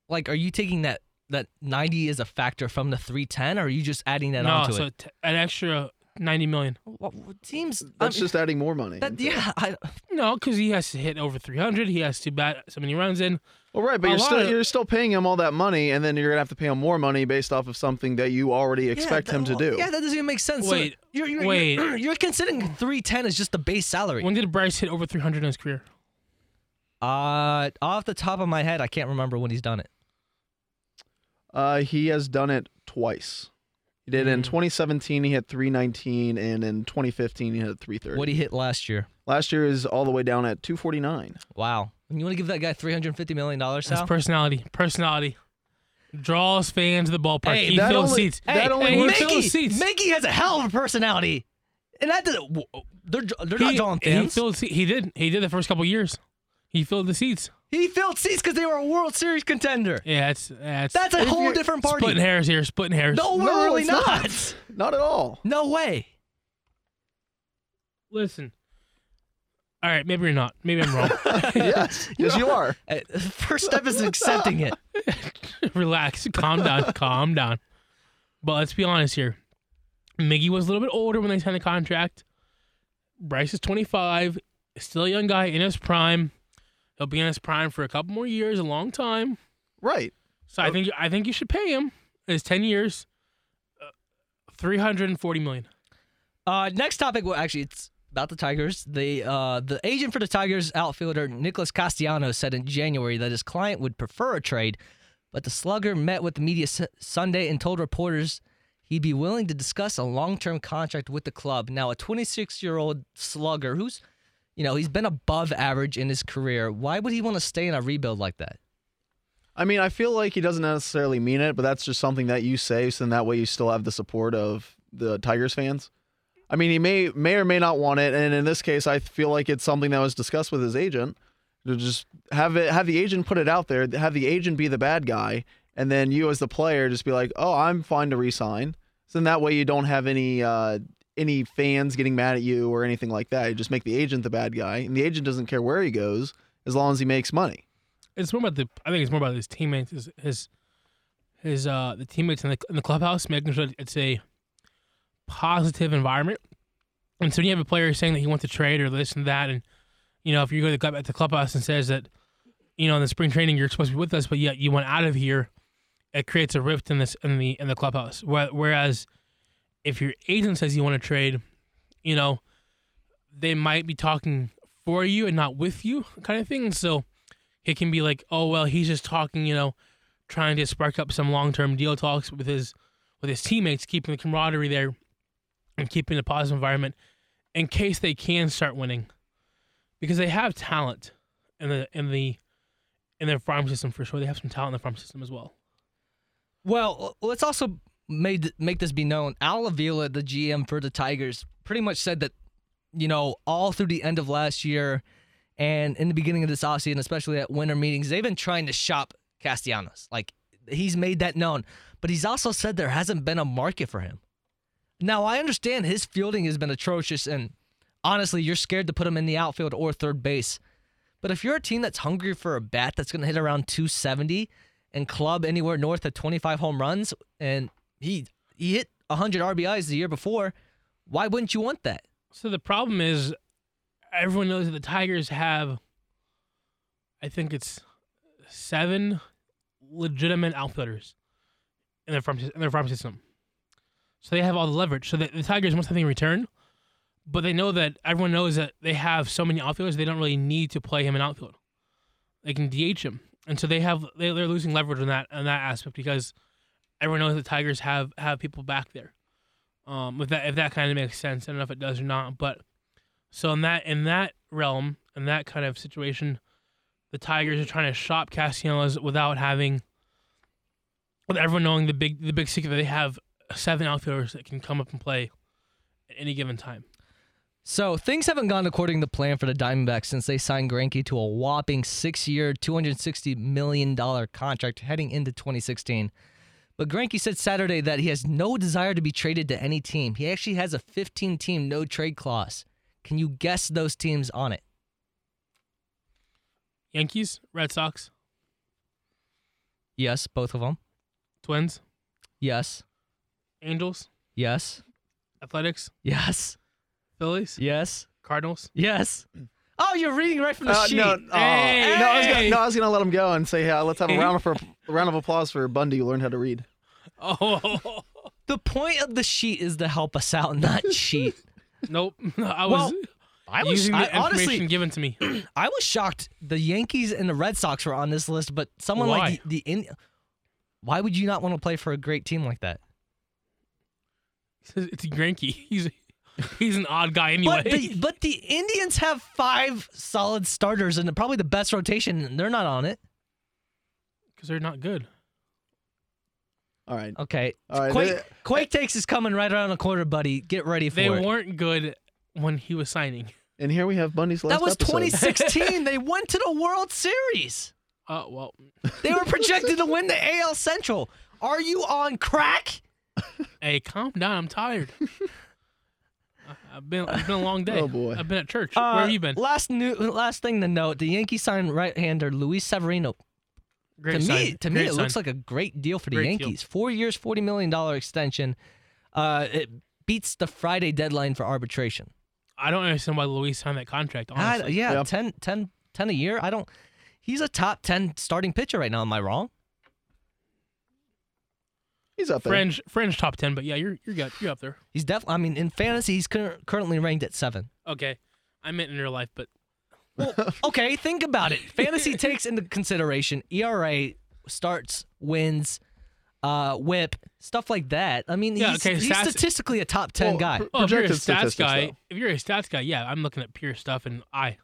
Speaker 1: Like, are you taking that that 90 is a factor from the 310, or are you just adding that
Speaker 6: no,
Speaker 1: onto
Speaker 6: so
Speaker 1: it?
Speaker 6: t- an extra 90 million.
Speaker 1: What, what teams?
Speaker 4: That's
Speaker 1: I mean,
Speaker 4: just adding more money.
Speaker 1: that, yeah. I,
Speaker 6: No, because he has to hit over 300. He has to bat so many runs in.
Speaker 4: Well, right, but
Speaker 6: A
Speaker 4: you're still
Speaker 6: of-
Speaker 4: you're still paying him all that money, and then you're gonna have to pay him more money based off of something that you already expect
Speaker 1: yeah,
Speaker 4: him to do.
Speaker 1: Yeah, that doesn't even make sense. So
Speaker 6: Wait,
Speaker 1: you're, you're,
Speaker 6: wait.
Speaker 1: You're, you're considering 310 as just the base salary.
Speaker 6: When did Bryce hit over 300 in his career?
Speaker 1: uh, off the top of my head, I can't remember when he's done it.
Speaker 4: Uh, he has done it twice. He did
Speaker 1: Hmm.
Speaker 4: in 2017. He hit 319, and in 2015 he hit 330.
Speaker 1: What did he hit last year.
Speaker 4: Last year is all the way down at 249.
Speaker 1: Wow. And you want to give that guy 350 million dollars,
Speaker 6: His
Speaker 1: Sal?
Speaker 6: personality. Personality. Draws fans to the ballpark.
Speaker 1: Hey,
Speaker 6: he
Speaker 4: that
Speaker 6: fills
Speaker 4: only-
Speaker 6: seats.
Speaker 4: that
Speaker 1: hey,
Speaker 4: only
Speaker 1: hey,
Speaker 6: works-
Speaker 1: Mickey,
Speaker 6: fills seats.
Speaker 1: Mickey has a hell of a personality, and that doesn't. They're they're not drawing
Speaker 6: he
Speaker 1: fans.
Speaker 6: filled. se- He did. He did the first couple years. He filled the seats.
Speaker 1: He filled seats because they were a World Series contender.
Speaker 6: Yeah, it's that's
Speaker 1: That's a whole
Speaker 4: you're
Speaker 1: different party.
Speaker 6: splitting hairs here. Splitting hairs.
Speaker 1: No, we're
Speaker 4: No,
Speaker 1: really
Speaker 4: it's
Speaker 1: not.
Speaker 4: not. Not at all.
Speaker 1: No way.
Speaker 6: Listen. All right, maybe you're not. Maybe I'm wrong.
Speaker 4: yes, yes, you are.
Speaker 1: Uh, First step is accepting it.
Speaker 6: Relax. Calm down. calm down. But let's be honest here. Miggy was a little bit older when they signed the contract. Bryce is 25, still a young guy in his prime. He'll be in his prime for a couple more years, a long time.
Speaker 4: Right.
Speaker 6: So I think I think you should pay him. His ten years, uh, three hundred and forty million.
Speaker 1: Uh, next topic. Well, actually, it's about the Tigers. The uh, the agent for the Tigers outfielder Nicholas Castellanos said in January that his client would prefer a trade, but the slugger met with the media Sunday and told reporters he'd be willing to discuss a long-term contract with the club. Now, a 26-year-old slugger who's, you know, he's been above average in his career. Why would he want to stay in a rebuild like that?
Speaker 4: I mean, I feel like he doesn't necessarily mean it, but that's just something that you say, so that way you still have the support of the Tigers fans. I mean, he may may or may not want it, and in this case, I feel like it's something that was discussed with his agent to just have it have the agent put it out there, have the agent be the bad guy, and then you as the player just be like, "Oh, I'm fine to resign." So then that way you don't have any uh, any fans getting mad at you or anything like that. You just make the agent the bad guy, and the agent doesn't care where he goes as long as he makes money.
Speaker 6: It's more about the. I think it's more about his teammates, his his, his uh the teammates in the in the clubhouse, making sure it's a positive environment. And so when you have a player saying that he wants to trade or this and that, and you know if you go to the club at the clubhouse and says that, you know in the spring training you're supposed to be with us, but yet you went out of here, it creates a rift in this in the in the clubhouse. Whereas if your agent says you want to trade, you know, they might be talking for you and not with you, kind of thing. So it can be like, oh well, he's just talking, you know, trying to spark up some long term deal talks with his with his teammates, keeping the camaraderie there and keeping a positive environment in case they can start winning. Because they have talent in the in the in their farm system for sure. They have some talent in the farm system as well.
Speaker 1: Well, let's also made make this be known. Al Avila, the GM for the Tigers, pretty much said that, you know, all through the end of last year and in the beginning of this offseason, especially at winter meetings, they've been trying to shop Castellanos. Like he's made that known. But he's also said there hasn't been a market for him. Now I understand his fielding has been atrocious and honestly, you're scared to put him in the outfield or third base. But if you're a team that's hungry for a bat that's going to hit around 270 and club anywhere north of 25 home runs, and he he hit 100 RBIs the year before, why wouldn't you want that?
Speaker 6: So the problem is, everyone knows that the Tigers have, I think it's seven legitimate outfielders in their farm in their farm system. So they have all the leverage. So the, the Tigers want something in return, but they know that everyone knows that they have so many outfielders they don't really need to play him in outfield. They can DH him, and so they have they, they're losing leverage on that on that aspect because everyone knows the Tigers have have people back there. Um, if that if that kind of makes sense, I don't know if it does or not, but so in that in that realm, in that kind of situation, the Tigers are trying to shop Castellanos without having, with everyone knowing the big the big secret that they have seven outfielders that can come up and play at any given time.
Speaker 1: So things haven't gone according to plan for the Diamondbacks since they signed Greinke to a whopping six-year, $260 million contract heading into 2016. But Greinke said Saturday that he has no desire to be traded to any team. He actually has a 15-team no-trade clause. Can you guess those teams on it?
Speaker 6: Yankees, Red Sox,
Speaker 1: Yes, both of them.
Speaker 6: Twins,
Speaker 1: Yes.
Speaker 6: Angels,
Speaker 1: Yes.
Speaker 6: Athletics,
Speaker 1: Yes.
Speaker 6: Phillies,
Speaker 1: Yes.
Speaker 6: Cardinals.
Speaker 1: Yes. Oh, you're reading right from the
Speaker 4: Uh,
Speaker 1: sheet.
Speaker 4: no, oh,
Speaker 6: Hey,
Speaker 4: no, I was gonna, no, I was gonna let him go and say, yeah, let's have a
Speaker 6: Hey.
Speaker 4: round of a round of applause for Bundy who learned how to read.
Speaker 6: Oh
Speaker 1: The point of the sheet is to help us out, not cheat.
Speaker 6: nope, I was
Speaker 1: Well, I was
Speaker 6: using the
Speaker 1: I,
Speaker 6: information
Speaker 1: honestly
Speaker 6: given to me.
Speaker 1: I was shocked the Yankees and the Red Sox were on this list, but someone
Speaker 6: Why?
Speaker 1: like the, the in, why would you not want to play for a great team like that?
Speaker 6: It's Greinke. He's he's an odd guy anyway.
Speaker 1: But the, but the Indians have five solid starters and probably the best rotation. and They're not on it.
Speaker 6: because they're not good.
Speaker 4: All right.
Speaker 1: Okay,
Speaker 4: All right,
Speaker 1: Quake,
Speaker 4: they-
Speaker 1: Quake takes is coming right around the corner, buddy. Get ready for it.
Speaker 6: They
Speaker 1: it.
Speaker 6: weren't good when he was signing.
Speaker 4: And here we have Bundy's last
Speaker 1: That was
Speaker 4: episode.
Speaker 1: 2016. they went to the World Series.
Speaker 6: Oh well,
Speaker 1: They were projected to win the AL Central. Are you on crack?
Speaker 6: hey, calm down. I'm tired. I- I've been it's been a long day.
Speaker 4: Oh, boy.
Speaker 6: I've been at church.
Speaker 1: Uh,
Speaker 6: Where have you been?
Speaker 1: Last new, last thing to note: the Yankees signed right-hander Luis Severino.
Speaker 6: Great
Speaker 1: to
Speaker 6: sign.
Speaker 1: me, to me,
Speaker 6: Great
Speaker 1: it
Speaker 6: sign.
Speaker 1: looks like a great deal for the
Speaker 6: Great deal.
Speaker 1: Yankees. Four years, forty million dollar extension. Uh, it beats the Friday deadline for arbitration.
Speaker 6: I don't understand why Luis signed that contract.
Speaker 1: I-
Speaker 6: Honestly,
Speaker 1: yeah,
Speaker 4: Yeah.
Speaker 1: 10, 10, 10 a year. I don't. He's a top 10 starting pitcher right now. Am I wrong?
Speaker 4: He's up there.
Speaker 6: Fringe, fringe top ten, but yeah, you're you're good. You're up there.
Speaker 1: He's definitely, I mean, in fantasy, he's cur- currently ranked at seven.
Speaker 6: Okay, I meant in real life, but
Speaker 1: Okay, think about it. Fantasy takes into consideration ERA, starts, wins, uh, whip, stuff like that. I mean,
Speaker 6: Yeah,
Speaker 1: he's,
Speaker 6: okay,
Speaker 1: he's
Speaker 6: stats-
Speaker 1: statistically a top 10
Speaker 4: Well,
Speaker 1: guy.
Speaker 4: pr-
Speaker 6: oh, if you're a stats guy,
Speaker 4: though.
Speaker 6: if you're a stats guy, yeah, I'm looking at pure stuff and I,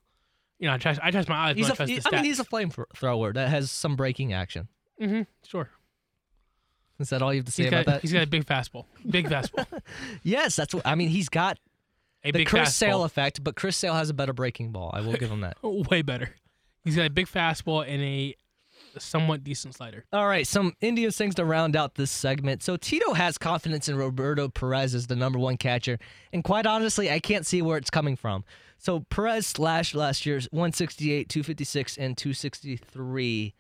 Speaker 6: you know, I trust I trust my eyes.
Speaker 1: He's
Speaker 6: more
Speaker 1: a,
Speaker 6: than I
Speaker 1: he- I mean, he's a
Speaker 6: stats.
Speaker 1: flamethrower that has some breaking action.
Speaker 6: mm-hmm, sure.
Speaker 1: Is that all you have to say
Speaker 6: He's
Speaker 1: about
Speaker 6: got
Speaker 1: that?
Speaker 6: he's got a big fastball, big fastball,
Speaker 1: yes, that's what I mean. He's got
Speaker 6: a
Speaker 1: the Chris
Speaker 6: fastball.
Speaker 1: Sale effect, but Chris Sale has a better breaking ball. I will give him that.
Speaker 6: way better. He's got a big fastball and a somewhat decent slider.
Speaker 1: All right, some Indians things to round out this segment. So Tito has confidence in Roberto Perez as the number one catcher, and quite honestly, I can't see where it's coming from. So Perez slashed last year's 168, 256, and 263.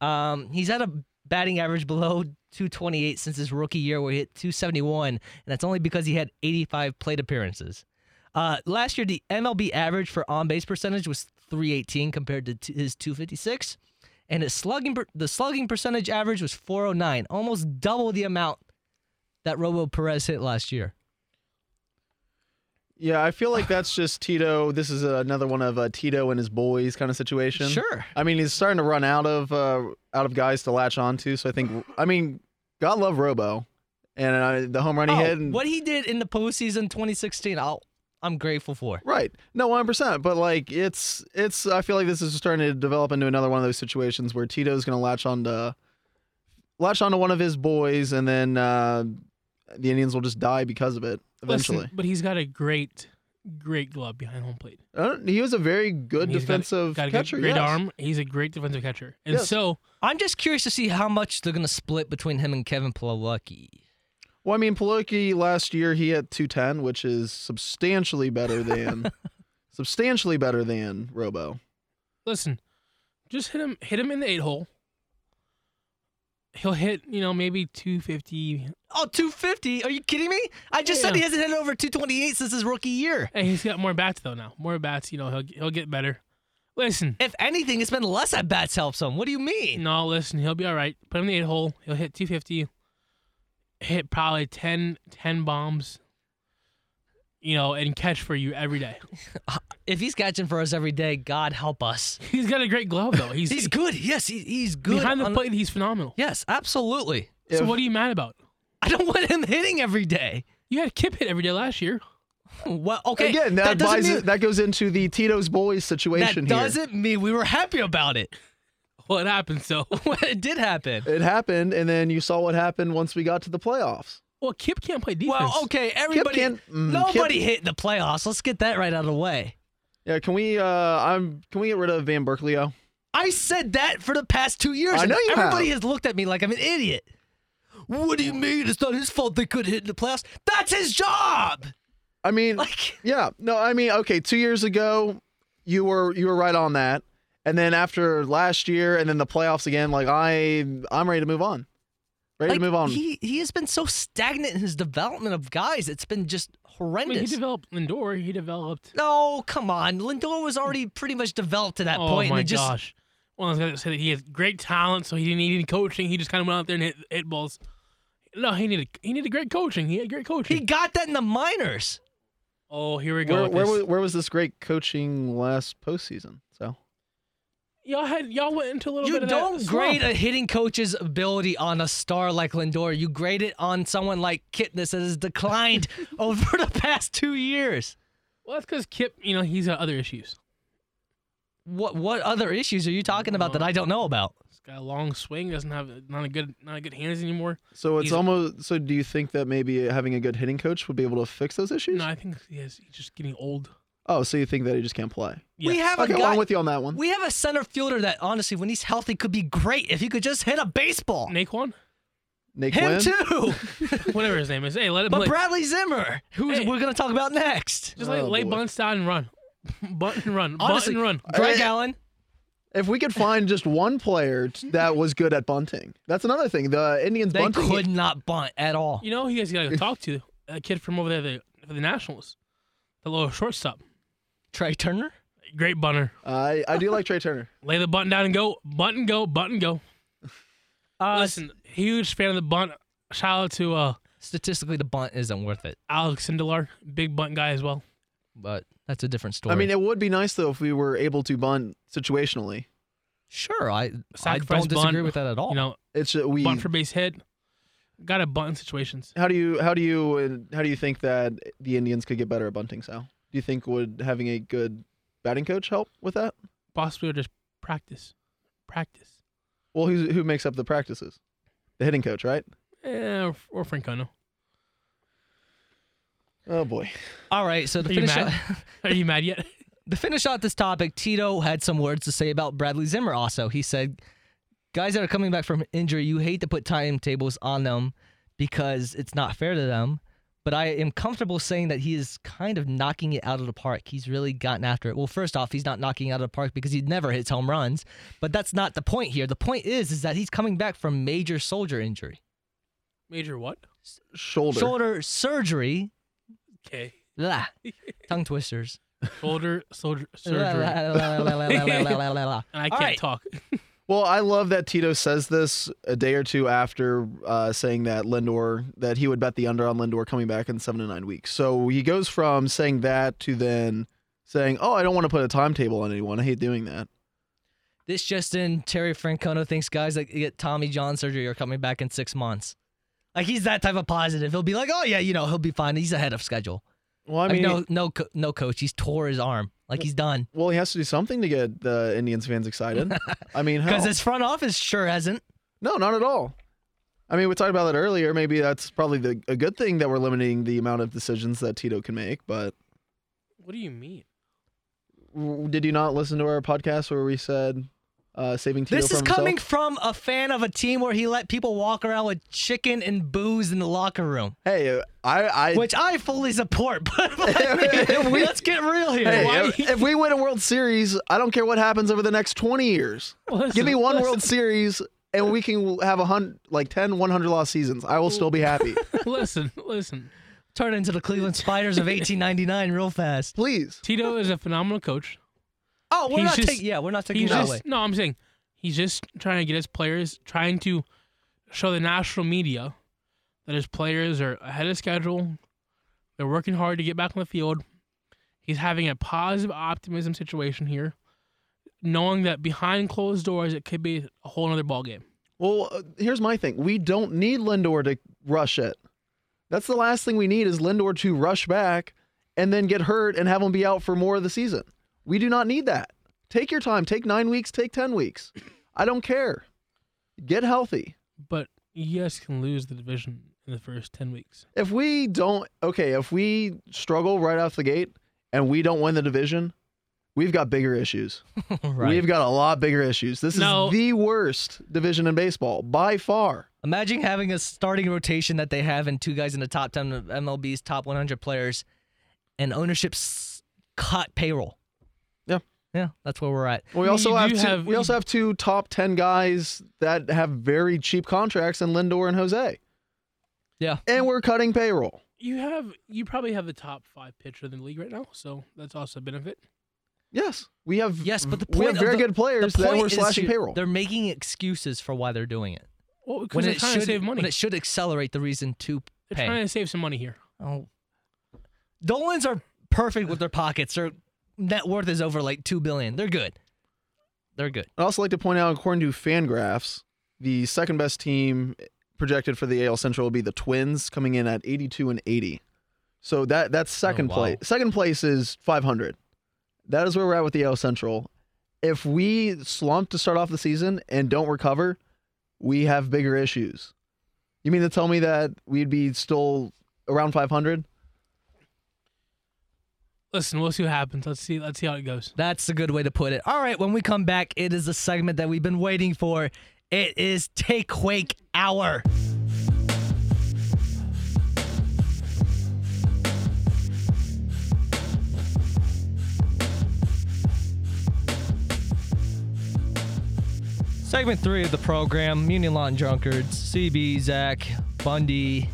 Speaker 1: Um, he's at a batting average below 228 since his rookie year, where he hit 271, and that's only because he had 85 plate appearances. Uh, last year, the MLB average for on base percentage was 318 compared to t- his 256 and his slugging per- the slugging percentage average was 409, almost double the amount that Robo Perez hit last year.
Speaker 4: Yeah, I feel like that's just Tito. This is another one of uh, Tito and his boys kind of situation.
Speaker 1: Sure.
Speaker 4: I mean, he's starting to run out of uh, out of guys to latch onto. So I think, I mean, God love Robo, and uh, the home run he
Speaker 1: Oh,
Speaker 4: hit. And,
Speaker 1: what he did in the postseason 2016, I'll, I'm grateful for.
Speaker 4: Right. No, one hundred percent. But like, it's it's. I feel like this is starting to develop into another one of those situations where Tito's going to latch on to latch onto one of his boys, and then uh, the Indians will just die because of it eventually.
Speaker 6: Listen, but he's got a great, great glove behind home plate.
Speaker 4: Uh, he was a very good
Speaker 6: And he's got-
Speaker 4: defensive
Speaker 6: got a
Speaker 4: catcher.
Speaker 6: great
Speaker 4: yes.
Speaker 6: arm. He's a great defensive catcher, and
Speaker 4: Yes.
Speaker 6: so
Speaker 1: I'm just curious to see how much they're going to split between him and Kevin Plawecki.
Speaker 4: Well, I mean, Plawecki last year he had 210, which is substantially better than substantially better than Robo.
Speaker 6: listen, just hit him, hit him in the eight hole. He'll hit, you know, maybe 250.
Speaker 1: Oh, 250? Are you kidding me? I just said
Speaker 6: Yeah.
Speaker 1: he hasn't hit over 228 since his rookie year.
Speaker 6: Hey, he's got more bats though now. More bats, you know, he'll he'll get better. Listen,
Speaker 1: If anything, it's been less at bats helps him. What do you mean?
Speaker 6: no, listen, he'll be all right. Put him in the eight hole. He'll hit 250. Hit probably 10, 10 bombs. You know, and catch for you every day.
Speaker 1: If he's catching for us every day, God help us.
Speaker 6: He's got a great glove though. He's
Speaker 1: He's good. Yes, he, he's good.
Speaker 6: behind the plate. He's phenomenal.
Speaker 1: Yes, absolutely.
Speaker 6: So
Speaker 4: If-
Speaker 6: what are you mad about?
Speaker 1: I don't want him hitting every day.
Speaker 6: You had Kip hit every day last year.
Speaker 1: Well, okay.
Speaker 4: Again, that,
Speaker 1: doesn't
Speaker 4: buys
Speaker 1: mean,
Speaker 4: that goes into the Tito's boys
Speaker 1: that
Speaker 4: situation here.
Speaker 1: That doesn't mean we were happy about it.
Speaker 6: Well, it happened. So,
Speaker 1: Well, it did happen.
Speaker 4: It happened, and then you saw what happened once we got to the playoffs.
Speaker 6: Well, Kip can't play defense.
Speaker 1: Well, okay, everybody.
Speaker 4: can't- mm,
Speaker 1: nobody
Speaker 4: Kip-
Speaker 1: hit the playoffs. Let's get that right out of the way.
Speaker 4: Yeah, can we? Uh, I'm. Can we get rid of Van Burkleo?
Speaker 1: I said that for the past two years.
Speaker 4: I
Speaker 1: and
Speaker 4: know you
Speaker 1: Everybody
Speaker 4: have.
Speaker 1: has looked at me like I'm an idiot. What do you mean? It's not his fault they couldn't hit in the playoffs. That's his job.
Speaker 4: I mean,
Speaker 1: Like,
Speaker 4: yeah. No, I mean, okay. Two years ago, you were you were right on that, and then after last year, and then the playoffs again. Like I, I'm ready to move on. Ready
Speaker 1: like
Speaker 4: to move on.
Speaker 1: he he has been so stagnant in his development of guys. It's been just
Speaker 6: I
Speaker 1: horrendous.
Speaker 6: mean, he developed Lindor. He developed.
Speaker 1: no, come on. Lindor was already pretty much developed to that
Speaker 6: oh
Speaker 1: point, Oh
Speaker 6: my
Speaker 1: and just
Speaker 6: gosh! One of those guys that said that he has great talent, so he didn't need any coaching. He just kind of went out there and hit, hit balls. No, he needed he needed great coaching. He had great coaching.
Speaker 1: he got that in the minors.
Speaker 6: oh, here we go.
Speaker 4: where
Speaker 6: with
Speaker 4: where
Speaker 6: this.
Speaker 4: was, where was this great coaching last postseason? So
Speaker 6: y'all had y'all went into a little
Speaker 1: You
Speaker 6: bit of
Speaker 1: don't
Speaker 6: that
Speaker 1: grade
Speaker 6: slump.
Speaker 1: a hitting coach's ability on a star like Lindor. You grade it on someone like Kipnis that has declined over the past two years.
Speaker 6: Well, that's because Kip, you know, he's got other issues.
Speaker 1: What what other issues are you talking about that I don't know about?
Speaker 6: He's got a long swing. Doesn't have not a good not a good hands anymore.
Speaker 4: so it's
Speaker 6: He's-
Speaker 4: almost. So do you think that maybe having a good hitting coach would be able to fix those issues?
Speaker 6: No, I think he is, he's just getting old.
Speaker 4: Oh, so you think that he just can't play?
Speaker 1: We have
Speaker 4: Okay,
Speaker 1: a
Speaker 4: well,
Speaker 1: guy.
Speaker 4: I'm with you on that one.
Speaker 1: we have a center fielder that honestly, when he's healthy, could be great if he could just hit a baseball.
Speaker 6: Naquin,
Speaker 4: Nick
Speaker 1: Him
Speaker 4: Wynn?
Speaker 1: too.
Speaker 6: whatever his name is. Hey, let him
Speaker 1: but
Speaker 6: play.
Speaker 1: Bradley Zimmer, who
Speaker 6: Hey.
Speaker 1: we're gonna talk about next.
Speaker 6: Just like
Speaker 4: Oh,
Speaker 6: lay
Speaker 4: boy.
Speaker 6: bunts down and run. Bunt and run.
Speaker 1: Honestly,
Speaker 6: Bunt and run.
Speaker 1: Greg Allen.
Speaker 4: If we could find just one player that was good at bunting, that's another thing. The Indians
Speaker 1: They
Speaker 4: bunting.
Speaker 1: could not bunt at all.
Speaker 6: You know, who you guys got to talk to a kid from over there the, the Nationals, the little shortstop.
Speaker 1: Trea Turner.
Speaker 6: Great bunter.
Speaker 4: I I do like Trea Turner.
Speaker 6: Lay the button down and go. Button go. Button go.
Speaker 1: Uh,
Speaker 6: Listen, huge fan of the bunt. Shout out to uh,
Speaker 1: statistically, the bunt isn't worth it,
Speaker 6: Alex Sindelar, big bunt guy as well.
Speaker 1: but that's a different story.
Speaker 4: I mean, it would be nice though if we were able to bunt situationally.
Speaker 1: sure, I I
Speaker 6: Sacrifice
Speaker 1: don't disagree
Speaker 6: bunt,
Speaker 1: with that at all.
Speaker 6: You know,
Speaker 4: It's uh, we.
Speaker 6: bunt for base hit. Got to bunt in situations.
Speaker 4: how do you how do you uh, how do you think that the Indians could get better at bunting? Sal, do you think would having a good batting coach help with that?
Speaker 6: Possibly or just practice. Practice.
Speaker 4: Well, who's, who makes up the practices? The hitting coach, right?
Speaker 6: Yeah, or, or Francona.
Speaker 4: Oh boy.
Speaker 1: all right, so the
Speaker 6: Are you
Speaker 1: finish
Speaker 6: mad?
Speaker 1: out,
Speaker 6: Are you mad yet?
Speaker 1: to finish out this topic, Tito had some words to say about Bradley Zimmer. Also, he said, "Guys that are coming back from injury, you hate to put timetables on them because it's not fair to them." but I am comfortable saying that he is kind of knocking it out of the park. He's really gotten after it. Well, first off, he's not knocking it out of the park because he never hits home runs, but that's not the point here. The point is is that he's coming back from major soldier injury.
Speaker 6: Major what?
Speaker 4: Shoulder.
Speaker 1: Shoulder surgery.
Speaker 6: Okay.
Speaker 1: La. Tongue twisters.
Speaker 6: Shoulder soldier surgery. and I can't
Speaker 1: right.
Speaker 6: talk.
Speaker 4: Well, I love that Tito says this a day or two after uh, saying that Lindor that he would bet the under on Lindor coming back in seven to nine weeks. So he goes from saying that to then saying, "Oh, I don't want to put a timetable on anyone. I hate doing that."
Speaker 1: This Justin Terry Francona thinks guys that get Tommy John surgery are coming back in six months. Like he's that type of positive. He'll be like, oh yeah, you know, he'll be fine. He's ahead of schedule.
Speaker 4: Well, I
Speaker 1: like
Speaker 4: mean,
Speaker 1: no, no, no coach. He's tore his arm. Like he's done
Speaker 4: well, he has to do something to get the Indians fans excited. I mean,
Speaker 1: because his front office sure hasn't.
Speaker 4: no, not at all. I mean, we talked about that earlier. Maybe that's probably the, a good thing that we're limiting the amount of decisions that Tito can make. But
Speaker 6: what do you mean?
Speaker 4: w- did you not listen to our podcast where we said uh, saving Tito
Speaker 1: This is coming
Speaker 4: himself?
Speaker 1: from a fan of a team where he let people walk around with chicken and booze in the locker room,
Speaker 4: Hey, I, I
Speaker 1: which I fully support. But I mean, let's get real here.
Speaker 4: Hey, if, if we win a World Series, I don't care what happens over the next 20 years.
Speaker 6: Listen,
Speaker 4: Give me one
Speaker 6: listen,
Speaker 4: World Series and we can have a hundred, like 10, 100 loss seasons. I will still be happy.
Speaker 6: listen, listen.
Speaker 1: turn into the Cleveland Spiders of 1899 real fast.
Speaker 4: Please.
Speaker 6: Tito is a phenomenal coach.
Speaker 1: Oh, we're
Speaker 6: He's
Speaker 1: not
Speaker 6: just-
Speaker 1: taking. Yeah, we're not taking
Speaker 6: He's
Speaker 1: that
Speaker 6: just
Speaker 1: away.
Speaker 6: no. I'm saying he's just trying to get his players, trying to show the national media that his players are ahead of schedule. They're working hard to get back on the field. He's having a positive optimism situation here, knowing that behind closed doors it could be a whole other ball game.
Speaker 4: Well, uh, here's my thing. We don't need Lindor to rush it. That's the last thing we need is Lindor to rush back and then get hurt and have him be out for more of the season. We do not need that. Take your time. Take nine weeks. Take 10 weeks. I don't care. Get healthy.
Speaker 6: But you guys can lose the division in the first ten weeks.
Speaker 4: If we don't, okay, if we struggle right off the gate and we don't win the division, we've got bigger issues.
Speaker 1: right.
Speaker 4: We've got a lot bigger issues. This
Speaker 6: No.
Speaker 4: is the worst division in baseball by far.
Speaker 1: Imagine having a starting rotation that they have and two guys in the top 10 of MLB's top 100 players and ownership's cut payroll.
Speaker 4: Yeah.
Speaker 1: Yeah, that's where we're at.
Speaker 4: We
Speaker 6: I mean,
Speaker 4: also have, two,
Speaker 6: have-
Speaker 4: we also have two top 10 guys that have very cheap contracts in Lindor and Jose.
Speaker 1: Yeah.
Speaker 4: And we're cutting payroll.
Speaker 6: You have you probably have the top five pitcher in the league right now, so that's also a benefit.
Speaker 4: Yes. We have
Speaker 1: Yes, but the
Speaker 4: we
Speaker 1: point
Speaker 4: have very
Speaker 1: the-
Speaker 4: good players
Speaker 1: the
Speaker 4: that
Speaker 1: point
Speaker 4: we're slashing
Speaker 1: here,
Speaker 4: payroll.
Speaker 1: They're making excuses for why they're doing it.
Speaker 6: Well, because
Speaker 1: When
Speaker 6: they're
Speaker 1: it
Speaker 6: trying
Speaker 1: should
Speaker 6: to save money.
Speaker 1: when it should accelerate the reason to
Speaker 6: They're
Speaker 1: pay.
Speaker 6: trying to save some money here.
Speaker 1: Oh. Dolans are perfect with their pockets. Their net worth is over like 2 billion. They're good. They're good.
Speaker 4: I'd also like to point out, according to Fangraphs, the second best team projected for the AL Central will be the Twins, coming in at 82 and 80. So that that's oh, second
Speaker 1: wow.
Speaker 4: place. Second place is 500. That is where we're at with the AL Central. If we slump to start off the season and don't recover, we have bigger issues. You mean to tell me that we'd be still around 500?
Speaker 6: Listen, we'll see what happens. Let's see. Let's see how it goes.
Speaker 1: That's a good way to put it. All right, when we come back, it is a segment that we've been waiting for. It is Take Quake Hour. Segment three of the program Union Lawn Drunkards, CB, Zach, Bundy.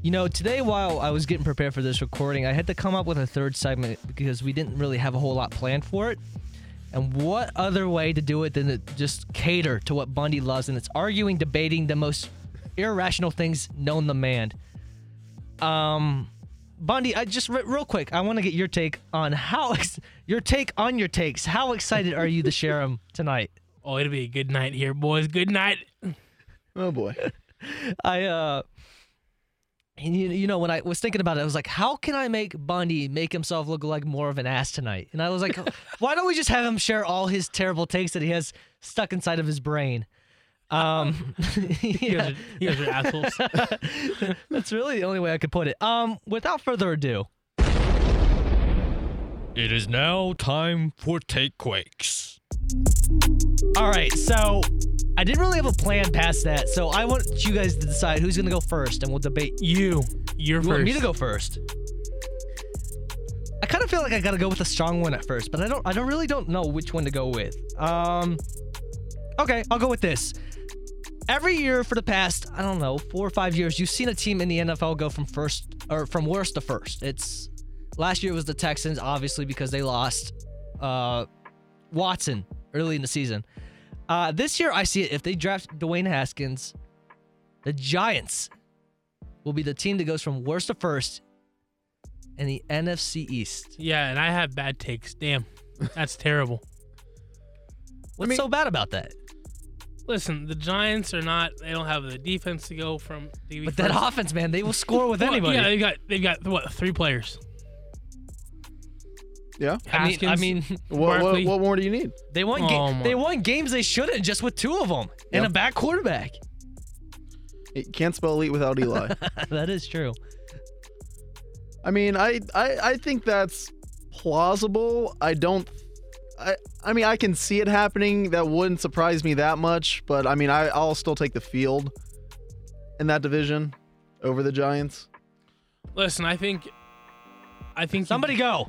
Speaker 1: You know, today while I was getting prepared for this recording, I had to come up with a third segment because we didn't really have a whole lot planned for it. And what other way to do it than to just cater to what Bundy loves, and it's arguing, debating the most irrational things known to man. Um, Bundy, I just re- real quick, I want to get your take on how ex- your take on your takes. How excited are you to share them tonight?
Speaker 6: Oh, it'll be a good night here, boys. Good night.
Speaker 4: Oh boy.
Speaker 1: I uh and you, you know when I was thinking about it, I was like, how can I make Bundy make himself look like more of an ass tonight? And I was like, why don't we just have him share all his terrible takes that he has stuck inside of his brain? Um,
Speaker 6: You
Speaker 1: yeah,
Speaker 6: guys are, you guys are assholes.
Speaker 1: that's really the only way I could put it. Um, without further ado, it is now time for take quakes. All right, so I didn't really have a plan past that, so I want you guys to decide who's gonna go first, and we'll debate
Speaker 6: You. You're
Speaker 1: You
Speaker 6: first.
Speaker 1: want me to go first? I kind of feel like I gotta go with a strong one at first, but I don't. I don't really don't know which one to go with. Um, okay, I'll go with this. Every year for the past, I don't know, four or five years, you've seen a team in the NFL go from first or from worst to first. It's last year was the Texans, obviously because they lost uh, Watson early in the season. Uh, this year, I see it. If they draft Dwayne Haskins, the Giants will be the team that goes from worst to first in the NFC East.
Speaker 6: Yeah, and I have bad takes. Damn. That's terrible.
Speaker 1: What's so bad about that?
Speaker 6: Listen, the Giants are not. They don't have the defense to go from. To be
Speaker 1: But that offense, man, they will score with
Speaker 6: Well,
Speaker 1: anybody.
Speaker 6: Yeah, they got they've got what three players?
Speaker 4: Yeah.
Speaker 1: I mean, I mean,
Speaker 4: What, what, what more do you need?
Speaker 1: they won. Ga-
Speaker 6: Oh, my-
Speaker 1: they won games they shouldn't just with two of them and a back quarterback.
Speaker 4: It can't spell elite without Eli.
Speaker 1: that is true.
Speaker 4: I mean, I, I I think that's plausible. I don't. I I mean, I can see it happening. That wouldn't surprise me that much. But I mean, I I'll still take the field in that division over the Giants.
Speaker 6: Listen, I think. I think you-
Speaker 1: Somebody go.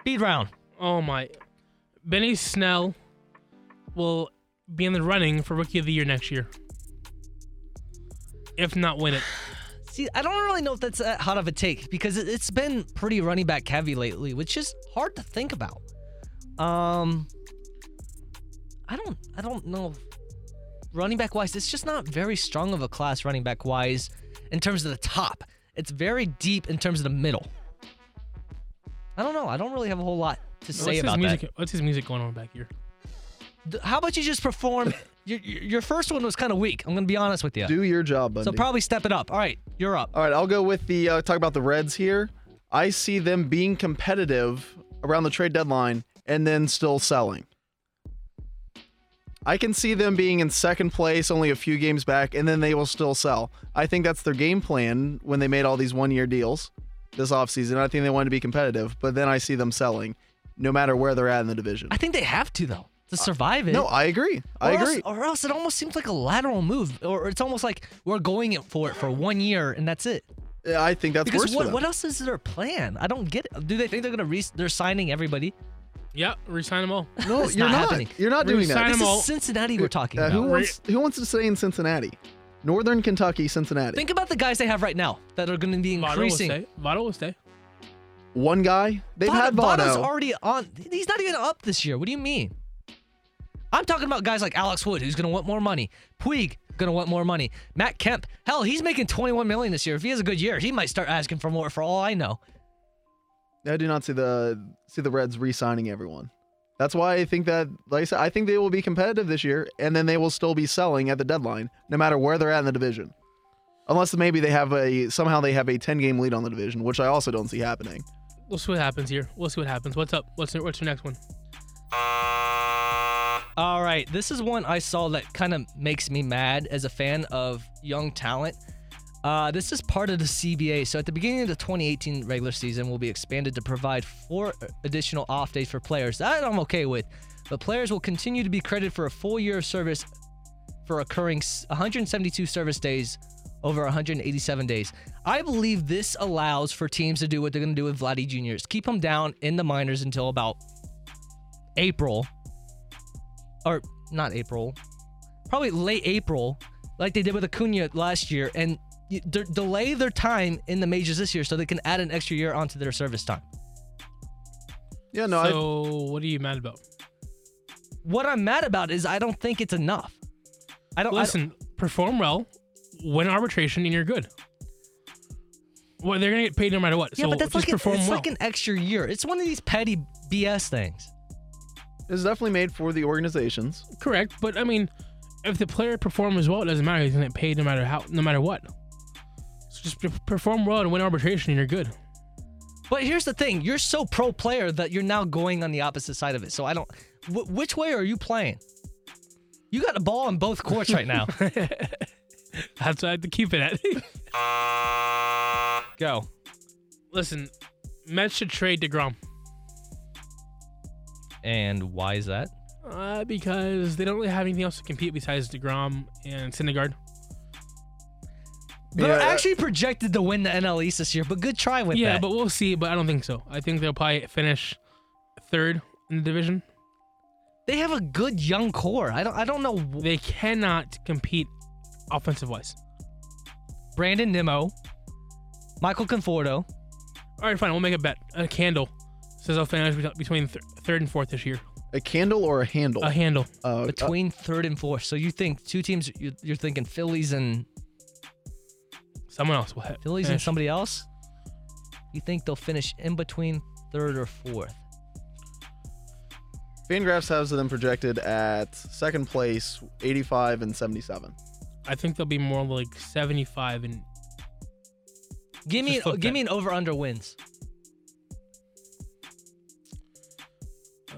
Speaker 1: Speed round.
Speaker 6: Oh my, Benny Snell will be in the running for Rookie of the Year next year. If not win it.
Speaker 1: See, I don't really know if that's that hot of a take because it- it's been pretty running back heavy lately, which is hard to think about. Um, I don't, I don't know. Running back wise, it's just not very strong of a class running back wise in terms of the top. It's very deep in terms of the middle. I don't know. I don't really have a whole lot to say
Speaker 6: what's his
Speaker 1: about
Speaker 6: music?
Speaker 1: that.
Speaker 6: What's his music going on back here?
Speaker 1: Th- How about you just perform? your, your your first one was kind of weak. I'm gonna be honest with you.
Speaker 4: Do your job, buddy.
Speaker 1: so probably step it up. All right, you're up.
Speaker 4: All right, I'll go with the uh, talk about the Reds here. I see them being competitive around the trade deadline and then still selling. I can see them being in second place, only a few games back, and then they will still sell. I think that's their game plan when they made all these one year deals this offseason. I think they want to be competitive, but then I see them selling no matter where they're at in the division.
Speaker 1: I think they have to though to survive it.
Speaker 4: No, I agree. I
Speaker 1: Or else-
Speaker 4: agree.
Speaker 1: or else it almost seems like a lateral move, or it's almost like we're going it for it for one year and that's it.
Speaker 4: Yeah, I think that's
Speaker 1: Because
Speaker 4: worse for
Speaker 1: what, what else is their plan? I don't get it. Do they think they're gonna re- they're signing everybody?
Speaker 6: Yeah, resign them all.
Speaker 4: no, you're
Speaker 1: not
Speaker 4: not. You're not doing that.
Speaker 6: them
Speaker 1: This
Speaker 6: all.
Speaker 1: is Cincinnati we're talking
Speaker 4: Uh, who
Speaker 1: about.
Speaker 4: wants who wants to stay in Cincinnati? Northern Kentucky, Cincinnati.
Speaker 1: Think about the guys they have right now that are going to be
Speaker 6: Votto will
Speaker 1: increasing.
Speaker 6: stay. Votto will stay.
Speaker 4: One guy. They've
Speaker 1: Votto-
Speaker 4: had
Speaker 1: Votto's
Speaker 4: Votto.
Speaker 1: already on. He's not even up this year. What do you mean? I'm talking about guys like Alex Wood, who's going to want more money. Puig going to want more money. Matt Kemp, hell, he's making 21 million this year. If he has a good year, he might start asking for more. For all I know,
Speaker 4: I do not see the see the Reds re-signing everyone. That's why I think that, like I said, I think they will be competitive this year, and then they will still be selling at the deadline, no matter where they're at in the division. Unless maybe they have a somehow they have a 10 game lead on the division, which I also don't see happening.
Speaker 6: We'll see what happens here. We'll see what happens. What's up? What's your, what's your next one?
Speaker 1: All right, this is one I saw that kind of makes me mad as a fan of young talent. Uh, this is part of the CBA. So at the beginning of the 2018 regular season, will be expanded to provide four additional off days for players. That I'm okay with, but players will continue to be credited for a full year of service for occurring 172 service days over 187 days. I believe this allows for teams to do what they're going to do with Vladdy Juniors, keep them down in the minors until about April or not April, probably late April, like they did with Acuna last year, and de- delay their time in the majors this year so they can add an extra year onto their service time.
Speaker 4: Yeah, no, I,
Speaker 6: so what are you mad about?
Speaker 1: What I'm mad about is I don't think it's enough. I don't I don't-
Speaker 6: Listen, perform well, win arbitration, and you're good. Well, they're gonna get paid no matter what.
Speaker 1: yeah,
Speaker 6: so
Speaker 1: but that's
Speaker 6: just
Speaker 1: like, an,
Speaker 6: perform
Speaker 1: it's
Speaker 6: well.
Speaker 1: like an extra year. It's one of these petty BS things.
Speaker 4: it's definitely made for the organizations.
Speaker 6: Correct, but I mean, if the player performs well, it doesn't matter. He's gonna get paid no matter how, no matter what. Just perform well and win arbitration, and you're good.
Speaker 1: But here's the thing: you're so pro player that you're now going on the opposite side of it. So I don't. Wh- which way are you playing? You got a ball on both courts right now.
Speaker 6: That's what I have to keep it at.
Speaker 1: Go.
Speaker 6: Listen, Mets should trade Degrom
Speaker 1: And why is that?
Speaker 6: uh, because they don't really have anything else to compete besides Degrom and Syndergaard.
Speaker 1: They're
Speaker 4: Yeah,
Speaker 1: actually projected to win the NL East this year, but good try with
Speaker 6: Yeah,
Speaker 1: that.
Speaker 6: but we'll see. But I don't think so. I think they'll probably finish third in the division.
Speaker 1: they have a good young core. I don't. I don't know.
Speaker 6: They cannot compete offensive wise.
Speaker 1: Brandon Nimmo, Michael Conforto.
Speaker 6: All right, fine. We'll make a bet. A candle says I'll finish between th- third and fourth this year.
Speaker 4: A candle or a handle?
Speaker 6: A handle.
Speaker 4: Uh, uh,
Speaker 1: between third and fourth. So you think two teams? You're, you're thinking Phillies and
Speaker 6: Someone else will hit.
Speaker 1: Phillies and
Speaker 6: finish.
Speaker 1: somebody else. You think they'll finish in between third or fourth?
Speaker 4: Fangraphs has them projected at second place, 85 and 77.
Speaker 6: I think they'll be more like 75 and
Speaker 1: Give me
Speaker 6: Just flip
Speaker 1: give
Speaker 6: that.
Speaker 1: me an over under wins.
Speaker 6: uh,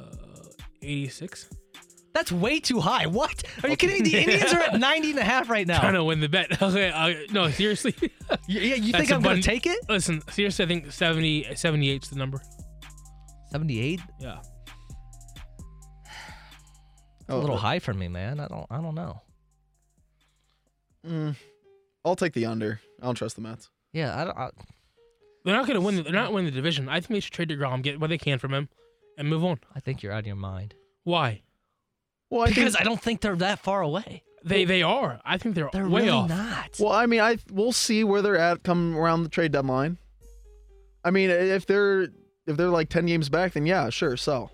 Speaker 6: 86.
Speaker 1: That's way too high. What? Are you kidding me? The Indians are at 90 and a half right now.
Speaker 6: Trying
Speaker 1: now.
Speaker 6: to win the bet. Okay, uh, no, seriously.
Speaker 1: Yeah, you
Speaker 6: That's
Speaker 1: think
Speaker 6: a
Speaker 1: I'm going
Speaker 6: bun-
Speaker 1: to take it?
Speaker 6: Listen, seriously, I think 70, 78 is the number.
Speaker 1: 78?
Speaker 6: Yeah.
Speaker 1: A little high for me, man. I don't I don't know.
Speaker 4: Mm, I'll take the under. I don't trust the Mets.
Speaker 1: Yeah, I don't I,
Speaker 6: They're not going to win. The, they're not winning the division. I think they should trade DeGrom, get what they can from him, and move on.
Speaker 1: I think you're out of your mind.
Speaker 6: Why?
Speaker 4: Well, I
Speaker 1: Because
Speaker 4: think,
Speaker 1: I don't think they're that far away.
Speaker 6: They they are. I think they're,
Speaker 1: They're
Speaker 6: way
Speaker 1: really
Speaker 6: off.
Speaker 1: not.
Speaker 4: well, I mean, I we'll see where they're at come around the trade deadline. I mean, if they're if they're like 10 games back, then yeah, sure, sell.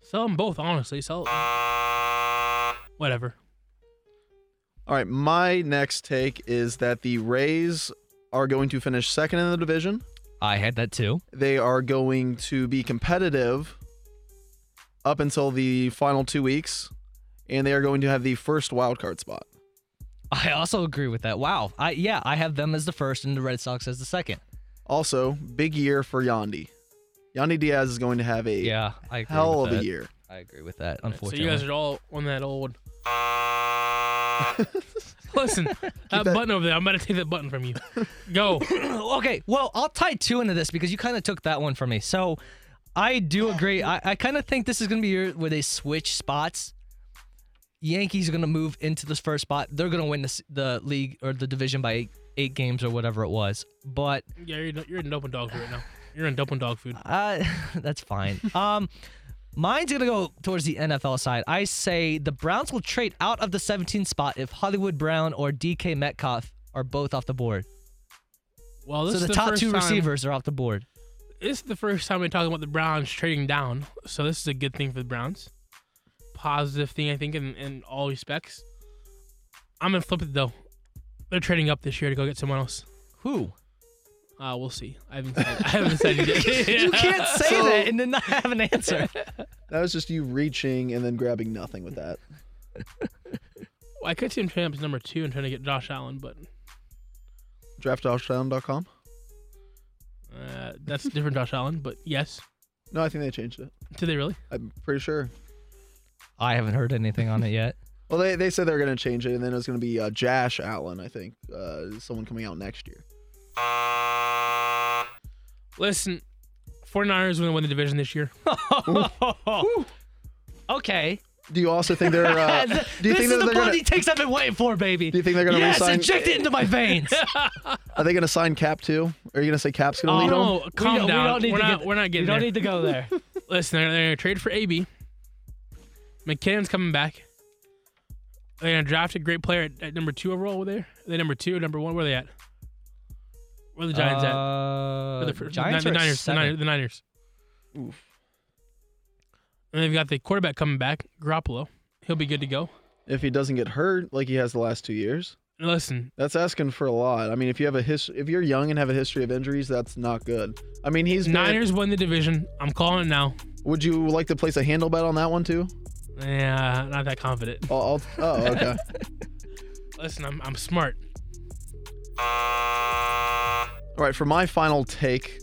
Speaker 6: Sell them both, honestly. Sell. Them. Whatever.
Speaker 4: All right, my next take is that the Rays are going to finish second in the division.
Speaker 1: I had that too.
Speaker 4: They are going to be competitive up until the final two weeks, and they are going to have the first wild card spot.
Speaker 1: I also agree with that. Wow. I yeah, I have them as the first and the Red Sox as the second.
Speaker 4: Also, big year for Yandy. Yandy Diaz is going to have a
Speaker 1: Yeah, I agree
Speaker 4: hell of
Speaker 1: that.
Speaker 4: a year.
Speaker 1: I agree with that.
Speaker 6: Unfortunately, So
Speaker 1: Unfortunately.
Speaker 6: you guys are all on that old. Listen, that, button over there. I'm about to take that button from you. Go.
Speaker 1: okay, well, I'll tie two into this because you kind of took that one from me. So I do agree. I, I kind of think this is going to be your, where they switch spots. Yankees are going to move into this first spot. They're going to win this, the league or the division by eight, eight games or whatever it was. But
Speaker 6: Yeah, you're, you're in open dog food right now. You're in open dog food.
Speaker 1: uh, that's fine. Um, mine's going to go towards the NFL side. I say the Browns will trade out of the 17 spot if Hollywood Brown or DK Metcalf are both off the board.
Speaker 6: Well, this
Speaker 1: So
Speaker 6: is
Speaker 1: the,
Speaker 6: the
Speaker 1: top two
Speaker 6: time-
Speaker 1: receivers are off the board.
Speaker 6: This is the first time we're talking about the Browns trading down, so this is a good thing for the Browns. Positive thing, I think, in, in all respects. I'm gonna flip it though. They're trading up this year to go get someone else.
Speaker 1: Who?
Speaker 6: Uh, we'll see. I haven't said, I haven't said it yet.
Speaker 1: You can't say
Speaker 4: So-
Speaker 1: that and then not have an answer.
Speaker 4: That was just you reaching and then grabbing nothing with that.
Speaker 6: Well, I could see him trading up to number two and trying to get Josh Allen, but
Speaker 4: DraftTouchdown.com?
Speaker 6: Uh, that's a different Josh Allen. But yes,
Speaker 4: No, I think they changed it.
Speaker 6: did they really?
Speaker 4: I'm pretty sure.
Speaker 1: I haven't heard anything on it yet.
Speaker 4: Well, they, they said they were going to change it, and then it was going to be uh, Josh Allen, I think. Uh, someone coming out next year.
Speaker 6: Listen, 49ers are gonna win the division this year.
Speaker 1: okay.
Speaker 4: Do you also think they're. Uh, do you
Speaker 1: this
Speaker 4: think
Speaker 1: is
Speaker 4: that
Speaker 1: the
Speaker 4: they're
Speaker 1: bloody
Speaker 4: going
Speaker 1: takes I've been waiting for, baby.
Speaker 4: Do you think they're gonna
Speaker 1: yes,
Speaker 4: resign-
Speaker 1: inject it into my veins.
Speaker 4: Are they going to sign Cap too? Are you going to say Cap's going to lead them?
Speaker 6: no,
Speaker 1: we
Speaker 6: calm
Speaker 1: don't,
Speaker 6: down.
Speaker 1: We don't need
Speaker 6: we're
Speaker 1: to
Speaker 6: not.
Speaker 1: get,
Speaker 6: we're not
Speaker 1: We don't
Speaker 6: there.
Speaker 1: need to go there.
Speaker 6: Listen, they're, they're gonna trade for AB. McKinnon's coming back. They're gonna draft a great player at, at number two overall. Were they? Are they number two, or number one? Where are they at? Where are the Giants at?
Speaker 1: Uh,
Speaker 6: Or the,
Speaker 1: Giants
Speaker 6: the,
Speaker 1: are
Speaker 6: Niners. The
Speaker 1: seven.
Speaker 6: Niners. The Niners. And they've got the quarterback coming back, Garoppolo. He'll be good to go.
Speaker 4: If he doesn't get hurt like he has the last two years,
Speaker 6: listen,
Speaker 4: that's asking for a lot. I mean, if you have a his, if you're young and have a history of injuries, that's not good. I mean, he's been-
Speaker 6: Niners win the division. I'm calling it now.
Speaker 4: Would you like to place a handle bet on that one too?
Speaker 6: Yeah, not that confident.
Speaker 4: I'll, I'll, oh, okay.
Speaker 6: Listen, I'm I'm smart.
Speaker 4: All right, for my final take.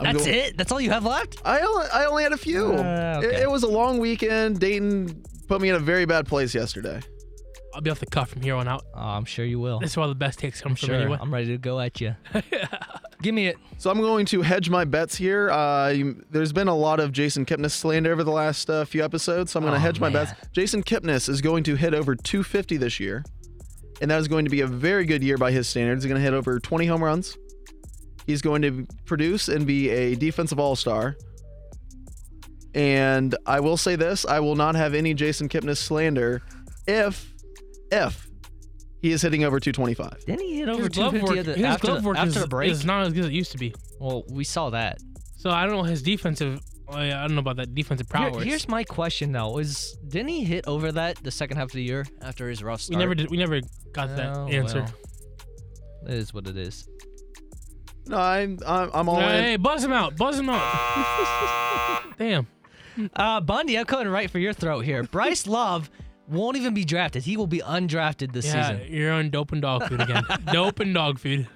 Speaker 4: I'm
Speaker 1: That's
Speaker 4: go-
Speaker 1: it. That's all you have left.
Speaker 4: I only, I only had a few.
Speaker 1: Uh,
Speaker 4: it,
Speaker 1: okay.
Speaker 4: it was a long weekend. Dayton put me in a very bad place yesterday.
Speaker 6: I'll be off the cuff from here on out.
Speaker 1: Oh, I'm sure you will.
Speaker 6: This is where all the best takes come from
Speaker 1: Sure,
Speaker 6: anyway.
Speaker 1: I'm ready to go at you. Give me it.
Speaker 4: So I'm going to hedge my bets here. Uh, you- there's been a lot of Jason Kipnis slander over the last uh, few episodes, so I'm going to
Speaker 1: Oh,
Speaker 4: hedge my bets. Jason Kipnis is going to hit over 250 this year, and that is going to be a very good year by his standards. He's going to hit over 20 home runs. He's going to produce and be a defensive all-star. And I will say this: I will not have any Jason Kipnis slander if, if he is hitting over 225.
Speaker 1: Didn't he hit over
Speaker 6: His glove
Speaker 1: 250
Speaker 6: work,
Speaker 1: the-
Speaker 6: his
Speaker 1: after,
Speaker 6: glove work
Speaker 1: after
Speaker 6: is,
Speaker 1: the break?
Speaker 6: is not as good as it used to be.
Speaker 1: well, we saw that.
Speaker 6: So I don't know his defensive. oh, I don't know about that defensive
Speaker 1: Here-
Speaker 6: prowess.
Speaker 1: here's my question though: Is didn't he hit over that the second half of the year after his rough start?
Speaker 6: we never did. We never got that
Speaker 1: Oh,
Speaker 6: answer.
Speaker 1: well. It is what it is.
Speaker 4: No, I'm I'm, I'm all in.
Speaker 6: Hey, buzz him out! Buzz him out! Damn.
Speaker 1: Uh, Bundy, I'm coming right for your throat here. Bryce Love won't even be drafted. He will be undrafted this
Speaker 6: Yeah,
Speaker 1: season.
Speaker 6: you're on dope and dog food again. dope and dog food.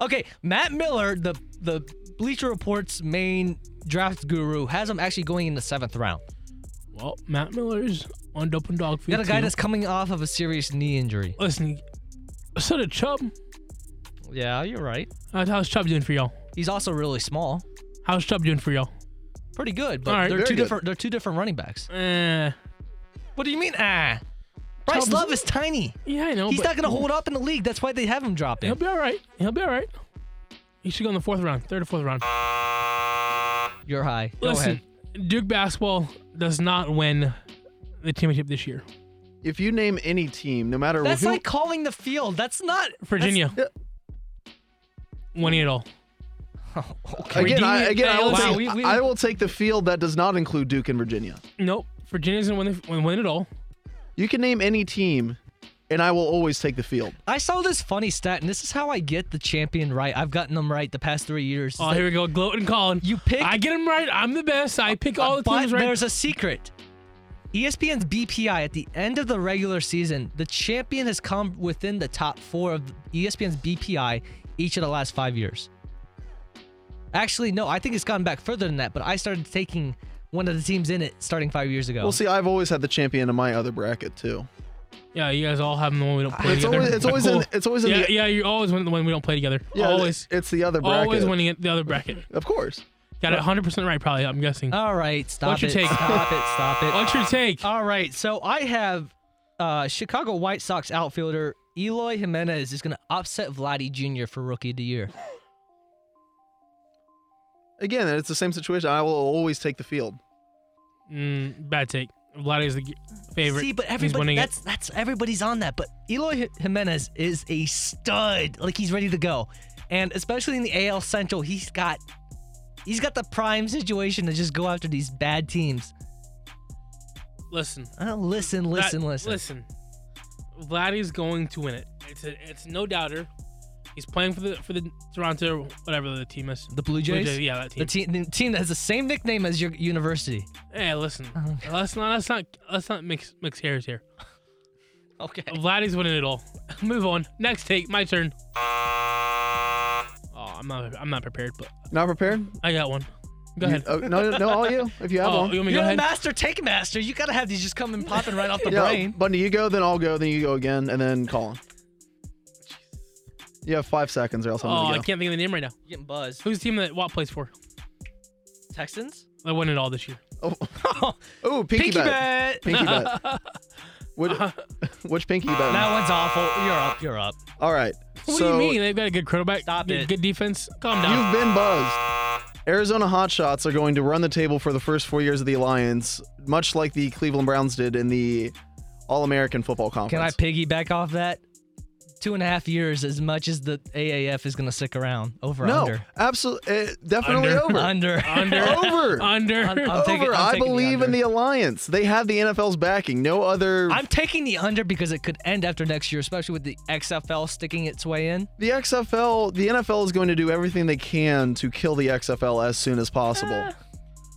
Speaker 1: Okay, Matt Miller, the the Bleacher Report's main draft guru, has him actually going in the seventh round.
Speaker 6: Well, Matt Miller's on dope and dog food.
Speaker 1: You got a guy
Speaker 6: too.
Speaker 1: that's coming off of a serious knee injury.
Speaker 6: Listen, so did Chubb.
Speaker 1: Yeah, you're right.
Speaker 6: Uh, how's Chubb doing for y'all?
Speaker 1: He's also really small.
Speaker 6: How's Chubb doing for y'all?
Speaker 1: Pretty good, but
Speaker 6: All right,
Speaker 1: they're
Speaker 4: very
Speaker 1: two
Speaker 4: good.
Speaker 1: different. They're two different running backs.
Speaker 6: Eh,
Speaker 1: What do you mean? Ah, Bryce
Speaker 6: Chubb's-
Speaker 1: Love is tiny.
Speaker 6: yeah, I know.
Speaker 1: He's
Speaker 6: but
Speaker 1: not gonna hold up in the league. That's why they have him dropping.
Speaker 6: He'll
Speaker 1: dropping.
Speaker 6: be all right. He'll be all right. He should go in the fourth round, third or fourth round.
Speaker 1: You're high. Go
Speaker 6: Listen,
Speaker 1: ahead.
Speaker 6: Duke basketball does not win the championship this year.
Speaker 4: If you name any team, no matter
Speaker 1: That's
Speaker 4: who,
Speaker 1: like calling the field. That's not
Speaker 6: Virginia winning it all.
Speaker 1: Okay.
Speaker 4: again, I, again, I will,
Speaker 6: Wow,
Speaker 4: take,
Speaker 1: we- we-
Speaker 4: I will take the field that does not include Duke and Virginia.
Speaker 6: Nope, Virginia's gonna win, the, win it all.
Speaker 4: You can name any team, and I will always take the field.
Speaker 1: I saw this funny stat, and this is how I get the champion right. I've gotten them right the past three years.
Speaker 6: Oh, here we go, gloating, Colin.
Speaker 1: You pick-
Speaker 6: I get them right. I'm the best. I pick all the
Speaker 1: but
Speaker 6: teams right.
Speaker 1: there's a secret. ESPN's BPI at the end of the regular season, the champion has come within the top four of ESPN's BPI each of the last five years. Actually, no, I think it's gone back further than that. But I started taking one of the teams in it starting five years ago.
Speaker 4: Well, see, I've always had the champion in my other bracket too.
Speaker 6: yeah, you guys all have them the one we don't play
Speaker 4: It's
Speaker 6: together.
Speaker 4: always, it's always in, it's always in
Speaker 6: yeah,
Speaker 4: the
Speaker 6: yeah, you always win the one we don't play together.
Speaker 4: yeah,
Speaker 6: always,
Speaker 4: It's the other bracket.
Speaker 6: always winning it the other bracket.
Speaker 4: Of course.
Speaker 6: Got it 100 percent right, probably. I'm guessing.
Speaker 1: All right, stop
Speaker 6: What's your
Speaker 1: it.
Speaker 6: take?
Speaker 1: Stop it. Stop it.
Speaker 6: What's your take?
Speaker 1: All right, so I have uh, Chicago White Sox outfielder Eloy Jimenez is going to upset Vladdy Jr. for Rookie of the Year.
Speaker 4: Again, it's the same situation. I will always take the field.
Speaker 6: Mm, bad take. Vladdy's the favorite.
Speaker 1: See, but everybody
Speaker 6: winning
Speaker 1: that's that's everybody's on that. But Eloy Jimenez is a stud. Like he's ready to go, and especially in the AL Central, he's got he's got the prime situation to just go after these bad teams.
Speaker 6: Listen,
Speaker 1: Uh, listen, listen,
Speaker 6: That-
Speaker 1: listen.
Speaker 6: Listen, Vladdy's going to win it. It's a, it's no doubter. He's playing for the for the Toronto whatever the team is.
Speaker 1: The Blue Jays,
Speaker 6: yeah, that team.
Speaker 1: the team, the team that has the same nickname as your university.
Speaker 6: hey, listen,
Speaker 1: Uh-huh.
Speaker 6: let's not let's not let's not mix mix hairs here.
Speaker 1: Okay.
Speaker 6: Vladdy's winning it all. Move on. Next take, my turn. Oh, I'm not I'm not prepared, but
Speaker 4: Not prepared?
Speaker 6: I got one. Go
Speaker 4: You-
Speaker 6: ahead.
Speaker 4: oh, no, no, all you. If you have
Speaker 6: Oh,
Speaker 4: one.
Speaker 6: you want me to
Speaker 1: You're
Speaker 6: go
Speaker 1: the master take master. You gotta have these just coming popping right off the
Speaker 4: yeah,
Speaker 1: brain.
Speaker 4: Bundy, you go, then I'll go, then you go again, and then Colin. You have five seconds, or else I'm
Speaker 6: Oh,
Speaker 4: gonna go.
Speaker 6: I can't think of the name right now.
Speaker 1: You're getting buzzed.
Speaker 6: Who's the team that Watt plays for?
Speaker 1: Texans?
Speaker 6: I won it all this year.
Speaker 4: Oh, oh pinky,
Speaker 1: Pinky
Speaker 4: bet.
Speaker 1: bet.
Speaker 4: Pinky bet. Which, which pinky bet?
Speaker 1: That one's awful. You're up. You're up.
Speaker 4: All right.
Speaker 6: What
Speaker 4: so
Speaker 6: do you mean? They've got a good quarterback.
Speaker 1: Stop
Speaker 6: good,
Speaker 1: it.
Speaker 6: Good defense. Calm down.
Speaker 4: You've been buzzed. Arizona Hotshots are going to run the table for the first four years of the alliance, much like the Cleveland Browns did in the All American Football Conference.
Speaker 1: Can I piggyback off that? Two and a half years, as much as the AAF is going to stick around. Over
Speaker 4: no,
Speaker 1: under.
Speaker 4: absolutely, definitely
Speaker 6: Under.
Speaker 4: over.
Speaker 1: Under.
Speaker 6: Under.
Speaker 4: Over.
Speaker 6: Under.
Speaker 1: I'm- I'm taking-
Speaker 4: over.
Speaker 1: I'm
Speaker 4: I
Speaker 1: taking the
Speaker 4: believe in the alliance. They have the NFL's backing. No other.
Speaker 1: I'm taking the under because it could end after next year, especially with the XFL sticking its way in.
Speaker 4: the XFL, the NFL is going to do everything they can to kill the XFL as soon as possible.
Speaker 1: Eh.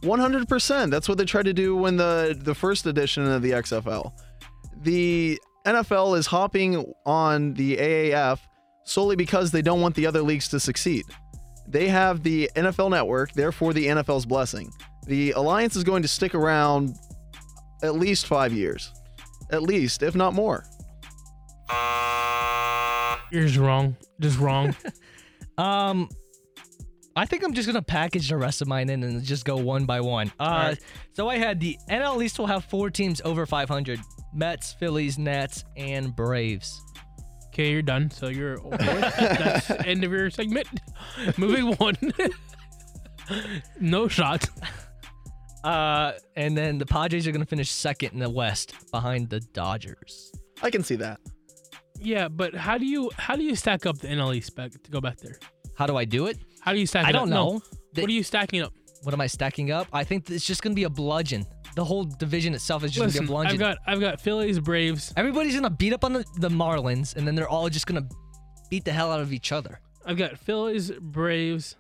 Speaker 4: 100%. That's what they tried to do when the the first edition of the XFL. The NFL is hopping on the AAF solely because they don't want the other leagues to succeed. They have the NFL network, therefore the NFL's blessing. The alliance is going to stick around at least 5 years. At least, if not more.
Speaker 6: You're just wrong. Just wrong.
Speaker 1: Um, I think I'm just gonna package the rest of mine in and just go one by one. Uh,
Speaker 6: Alright.
Speaker 1: so I had the NL East will have four teams over 500: Mets, Phillies, Nats, and Braves.
Speaker 6: Okay, you're done. So you're. That's the end of your segment. Moving on. no shot.
Speaker 1: Uh, and then the Padres are gonna finish second in the West behind the Dodgers.
Speaker 4: I can see that.
Speaker 6: Yeah, but how do you how do you stack up the NLE spec to go back there?
Speaker 1: How do I do it?
Speaker 6: How do you stack?
Speaker 1: I
Speaker 6: it
Speaker 1: don't
Speaker 6: up? No.
Speaker 1: know. The-
Speaker 6: What are you stacking up?
Speaker 1: What am I stacking up? I think it's just gonna be a bludgeon. The whole division itself is just
Speaker 6: Listen,
Speaker 1: gonna be a bludgeon.
Speaker 6: I've got I've got Phillies, Braves.
Speaker 1: Everybody's gonna beat up on the, the Marlins, and then they're all just gonna beat the hell out of each other.
Speaker 6: I've got Phillies, Braves,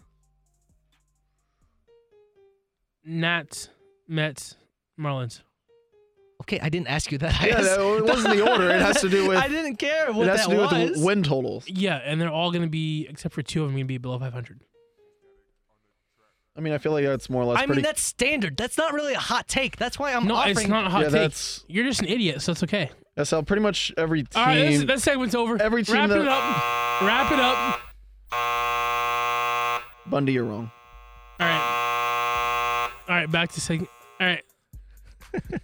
Speaker 6: Nats, Mets, Marlins.
Speaker 1: Okay, I didn't ask you that. I
Speaker 4: Yeah,
Speaker 1: asked-
Speaker 4: no, it wasn't the order. It has to do with
Speaker 1: I didn't care what
Speaker 4: it has
Speaker 1: that
Speaker 4: to do
Speaker 1: was.
Speaker 4: with the win totals.
Speaker 6: Yeah, and they're all going to be except for two of them going to be below 500.
Speaker 4: I mean, I feel like that's more or less
Speaker 1: I
Speaker 4: pretty.
Speaker 1: mean, that's standard. That's not really a hot take. That's why I'm
Speaker 6: no,
Speaker 1: offering.
Speaker 6: it's not a hot
Speaker 4: yeah,
Speaker 6: take.
Speaker 4: that's
Speaker 6: You're just an idiot, so it's okay.
Speaker 4: that's how pretty much every team.
Speaker 6: All right, this, that segment's over.
Speaker 4: every team
Speaker 6: Wrap
Speaker 4: that-
Speaker 6: it up. Wrap it up.
Speaker 4: Bundy, you're wrong.
Speaker 6: All right. All right, back to segment. All right.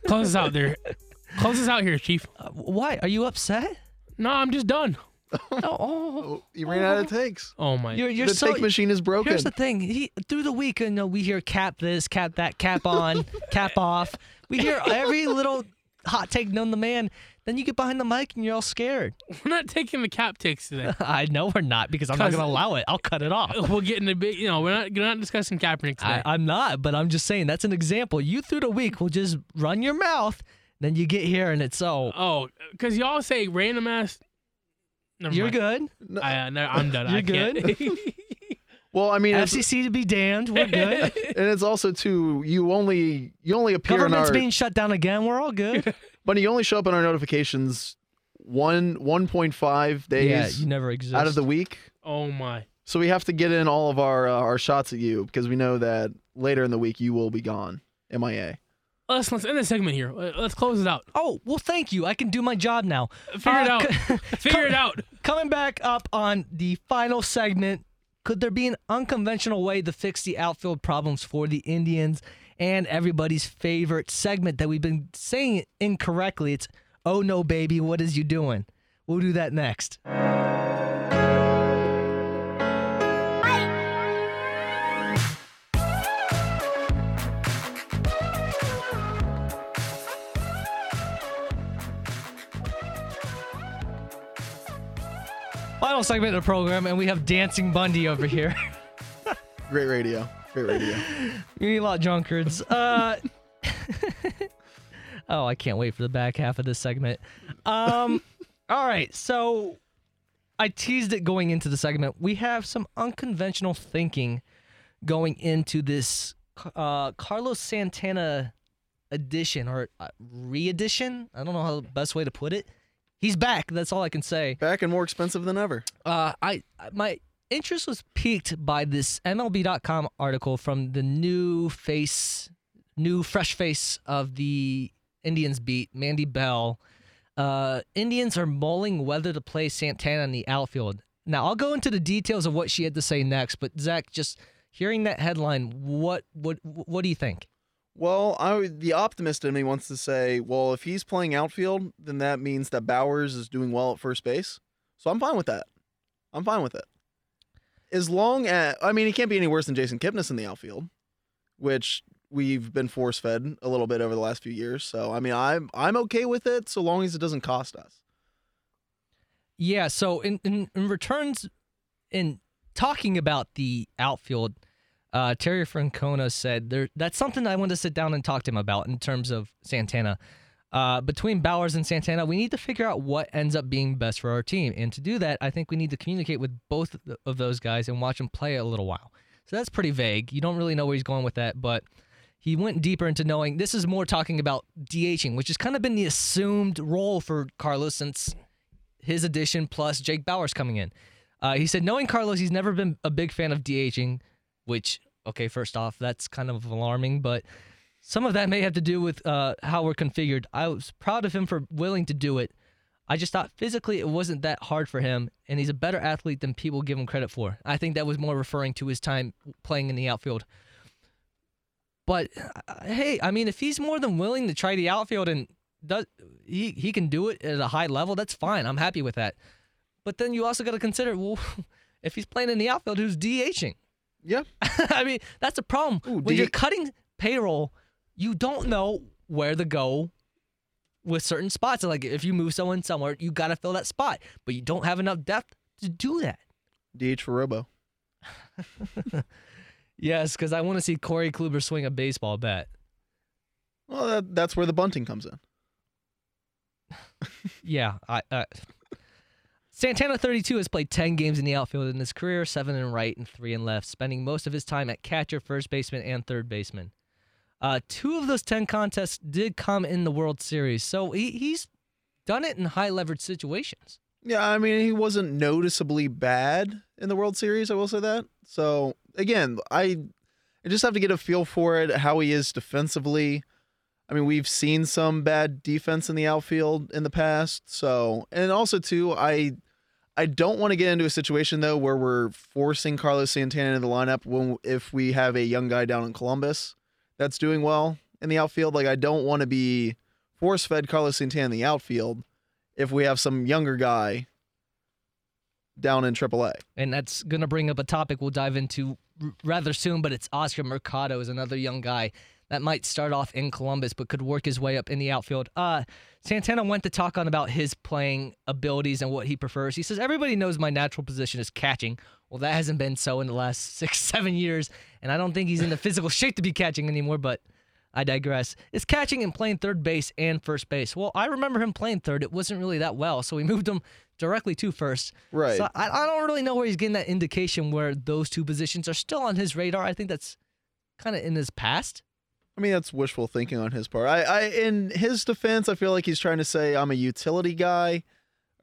Speaker 6: Close us out there. Close us out here, Chief.
Speaker 1: Uh, why are you upset?
Speaker 6: No, I'm just done.
Speaker 1: Oh, oh,
Speaker 4: Oh, you ran out of takes.
Speaker 6: Oh my.
Speaker 1: you're you're
Speaker 4: the
Speaker 1: so.
Speaker 4: take machine is broken.
Speaker 1: Here's the thing. He, through the week, you know, we hear cap this, cap that, cap on, cap off. We hear every little hot take known to man. Then you get behind the mic and you're all scared.
Speaker 6: We're not taking the cap takes today.
Speaker 1: I know we're not because I'm not going to allow it. I'll cut it off.
Speaker 6: we'll get into big. You know, we're not. We're not discussing Kaepernick today.
Speaker 1: I, I'm not, but I'm just saying that's an example. You through the week will just run your mouth, then you get here and it's oh,
Speaker 6: oh, because y'all say random ass. Never
Speaker 1: you're
Speaker 6: mind.
Speaker 1: good.
Speaker 6: I, uh, no, I'm done.
Speaker 1: You're
Speaker 6: I can't.
Speaker 4: Well, I mean, it's,
Speaker 1: FCC to be damned. We're good.
Speaker 4: and it's also too. You only you only appear in
Speaker 1: Government's
Speaker 4: our,
Speaker 1: being shut down again. We're all good.
Speaker 4: but you only show up in our notifications one one point five days
Speaker 1: yeah, you never exist.
Speaker 4: out of the week.
Speaker 6: oh my.
Speaker 4: So we have to get in all of our uh, our shots at you because we know that later in the week you will be gone, MIA.
Speaker 6: Let's let's end the segment here. Uh, Let's close it out.
Speaker 1: Oh well, thank you. I can do my job now.
Speaker 6: Figure it
Speaker 1: Uh,
Speaker 6: out.
Speaker 1: c-
Speaker 6: Figure it out.
Speaker 1: Coming back up on the final segment, could there be an unconventional way to fix the outfield problems for the Indians? And everybody's favorite segment that we've been saying incorrectly. It's "Oh no, baby, what is you doing?" We'll do that next. Final segment of the program, and we have Dancing Bundy over here.
Speaker 4: Great radio. Great radio.
Speaker 1: You need a lot of drunkards. Uh, oh, I can't wait for the back half of this segment. Um, all right, so I teased it going into the segment. We have some unconventional thinking going into this uh, Carlos Santana edition or uh, re-edition. I don't know how the best way to put it. He's back. That's all I can say.
Speaker 4: Back and more expensive than ever.
Speaker 1: Uh, I my interest was piqued by this MLB.com article from the new face, new fresh face of the Indians beat, Mandy Bell. Uh, Indians are mulling whether to play Santana in the outfield. Now I'll go into the details of what she had to say next, but Zach, just hearing that headline, what what what do you think?
Speaker 4: Well, I the optimist in me wants to say, well, if he's playing outfield, then that means that Bauers is doing well at first base. So I'm fine with that. I'm fine with it. As long as I mean, he can't be any worse than Jason Kipnis in the outfield, which we've been force fed a little bit over the last few years. So I mean, I'm I'm okay with it so long as it doesn't cost us.
Speaker 1: Yeah, so in, in, in returns, in talking about the outfield, uh, Terry Francona said there that's something I want to sit down and talk to him about in terms of Santana. Uh, between Bauers and Santana, we need to figure out what ends up being best for our team. And to do that, I think we need to communicate with both of those guys and watch them play a little while. So that's pretty vague. You don't really know where he's going with that, but he went deeper into knowing this is more talking about DHing, which has kind of been the assumed role for Carlos since his addition plus Jake Bauers coming in. Uh, he said, knowing Carlos, he's never been a big fan of DHing, which, okay, first off, that's kind of alarming, but some of that may have to do with uh, how we're configured. I was proud of him for willing to do it. I just thought physically it wasn't that hard for him, and he's a better athlete than people give him credit for. I think that was more referring to his time playing in the outfield. But uh, hey, I mean, if he's more than willing to try the outfield and does he he can do it at a high level, that's fine. I'm happy with that. But then you also got to consider, well, if he's playing in the outfield, who's DHing?
Speaker 4: Yeah.
Speaker 1: I mean, that's a problem.
Speaker 4: Ooh,
Speaker 1: when you're cutting payroll, you don't know where to go with certain spots. Like if you move someone somewhere, you got to fill that spot, but you don't have enough depth to do that.
Speaker 4: DH for Robo.
Speaker 1: Yes, because I want to see Corey Kluber swing a baseball bat.
Speaker 4: Well, that, that's where the bunting comes in.
Speaker 1: Yeah, I. Uh, Santana 32 has played 10 games in the outfield in his career, seven in right and three in left, spending most of his time at catcher, first baseman, and third baseman. Uh, two of those 10 contests did come in the World Series, so he, he's done it in high leverage situations.
Speaker 4: Yeah, I mean, he wasn't noticeably bad in the World Series. I will say that. So again, I I just have to get a feel for it, how he is defensively. I mean, we've seen some bad defense in the outfield in the past. So, and also too, I I don't want to get into a situation though where we're forcing Carlos Santana into the lineup when if we have a young guy down in Columbus that's doing well in the outfield. Like I don't want to be force fed Carlos Santana in the outfield if we have some younger guy down in AAA.
Speaker 1: And that's going to bring up a topic we'll dive into rather soon, but it's Oscar Mercado is another young guy that might start off in Columbus but could work his way up in the outfield. Uh, Santana went to talk on about his playing abilities and what he prefers. He says, Everybody knows my natural position is catching. Well, that hasn't been so in the last six, seven years, and I don't think he's in the physical shape to be catching anymore, but I digress. It's catching and playing third base and first base. Well, I remember him playing third. It wasn't really that well, so we moved him directly to first.
Speaker 4: Right.
Speaker 1: So I, I don't really know where he's getting that indication where those two positions are still on his radar. I think that's kind of in his past.
Speaker 4: I mean, that's wishful thinking on his part. I, I, in his defense, I feel like he's trying to say I'm a utility guy,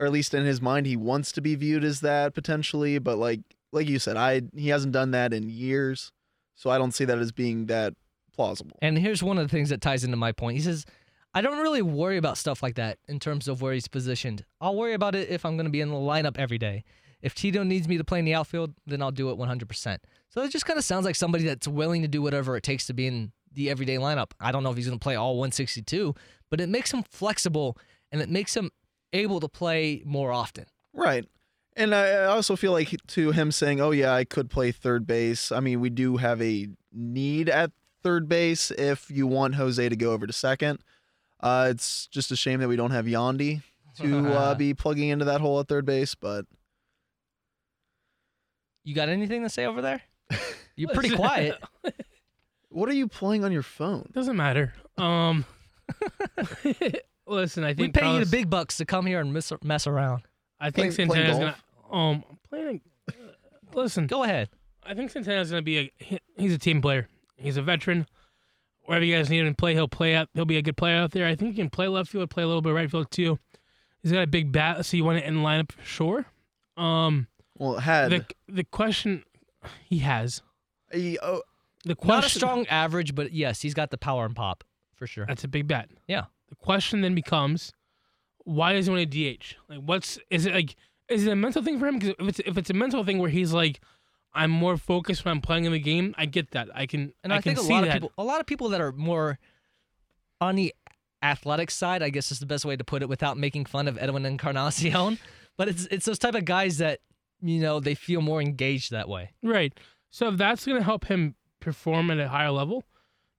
Speaker 4: or at least in his mind, he wants to be viewed as that potentially. But like, like you said, I he hasn't done that in years, so I don't see that as being that plausible.
Speaker 1: And here's one of the things that ties into my point. He says, I don't really worry about stuff like that in terms of where he's positioned. I'll worry about it if I'm going to be in the lineup every day. If Tito needs me to play in the outfield, then I'll do it 100%. So it just kind of sounds like somebody that's willing to do whatever it takes to be in the everyday lineup. I don't know if he's going to play all 162, but it makes him flexible and it makes him able to play more often.
Speaker 4: Right. And I I also feel like to him saying, "Oh yeah, I could play third base." I mean, we do have a need at third base if you want Jose to go over to second. Uh, it's just a shame that we don't have Yandy to uh, be plugging into that hole at third base, but
Speaker 1: You got anything to say over there? You're pretty quiet.
Speaker 4: What are you playing on your phone?
Speaker 6: Doesn't matter. Um, listen, I think
Speaker 1: We
Speaker 6: think
Speaker 1: pay you the big bucks to come here and mess, mess around.
Speaker 6: I think
Speaker 4: Playing- playing
Speaker 6: Santana's gonna. Um, I'm playing. listen,
Speaker 1: Go ahead.
Speaker 6: I think Santana's gonna be a. he- He's a team player. He's a veteran. Wherever you guys need him to play, he'll play out. He'll be a good player out there. I think he can play left field, play a little bit right field too. He's got a big bat, so you want it in the lineup for sure. Um,
Speaker 4: Well, it had
Speaker 6: the the question he has
Speaker 4: he- oh,
Speaker 6: the question
Speaker 1: Not a strong average, but yes, he's got the power and pop for sure.
Speaker 6: That's a big bet.
Speaker 1: Yeah.
Speaker 6: The question then becomes, why does he want to DH? Like, what's is it like? Is it a mental thing for him? Because if it's if it's a mental thing where he's like, I'm more focused when I'm playing in the game. I get that. I can
Speaker 1: And
Speaker 6: I,
Speaker 1: I,
Speaker 6: can
Speaker 1: think a
Speaker 6: see
Speaker 1: lot
Speaker 6: that.
Speaker 1: of people, a lot of people that are more on the athletic side, I guess is the best way to put it, without making fun of Edwin Encarnacion. but it's it's those type of guys that you know they feel more engaged that way.
Speaker 6: Right. So if that's gonna help him perform at a higher level,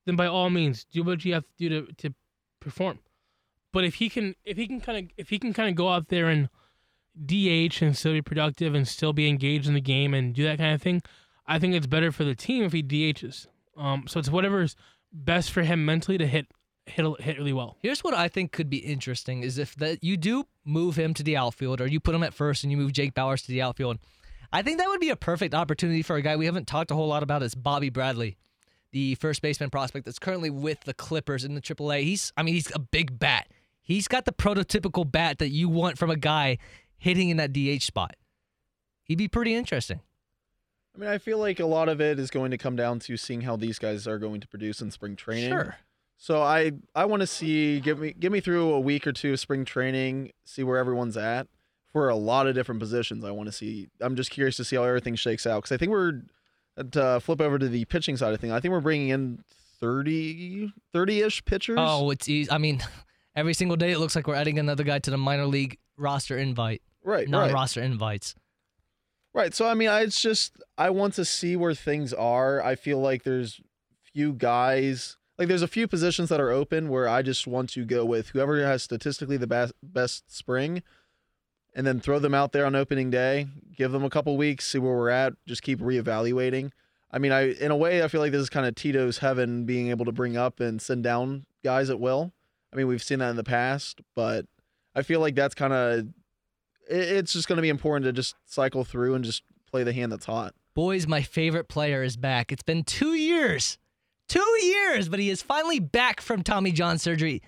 Speaker 6: then by all means do what you have to do to, to perform. But if he can if he can kind of if he can kind of go out there and DH and still be productive and still be engaged in the game and do that kind of thing, I think it's better for the team if he DHs. Um, so it's whatever's best for him mentally to hit hit hit really well.
Speaker 1: Here's what I think could be interesting is if that you do move him to the outfield or you put him at first and you move Jake Bauers to the outfield. I think that would be a perfect opportunity for a guy we haven't talked a whole lot about is Bobby Bradley, the first baseman prospect that's currently with the Clippers in the AAA. He's I mean he's a big bat. He's got the prototypical bat that you want from a guy hitting in that DH spot. He'd be pretty interesting.
Speaker 4: I mean, I feel like a lot of it is going to come down to seeing how these guys are going to produce in spring training.
Speaker 1: Sure.
Speaker 4: So I I want to see give me give me through a week or two of spring training, see where everyone's at for a lot of different positions. I want to see. I'm just curious to see how everything shakes out because I think we're to uh, flip over to the pitching side of things. I think we're bringing in 30 30ish pitchers.
Speaker 1: Oh, it's easy. I mean, every single day it looks like we're adding another guy to the minor league roster invite,
Speaker 4: right, right.
Speaker 1: non-roster invites.
Speaker 4: Right. So I mean, I, it's just I want to see where things are. I feel like there's few guys like there's a few positions that are open where I just want to go with whoever has statistically the best best spring and then throw them out there on opening day, give them a couple weeks, see where we're at, just keep reevaluating. I mean, I in a way I feel like this is kind of Tito's heaven being able to bring up and send down guys at will. I mean, we've seen that in the past, but I feel like that's kind of it's just going to be important to just cycle through and just play the hand that's hot.
Speaker 1: Boys, my favorite player is back. It's been two years, two years, but he is finally back from Tommy John surgery.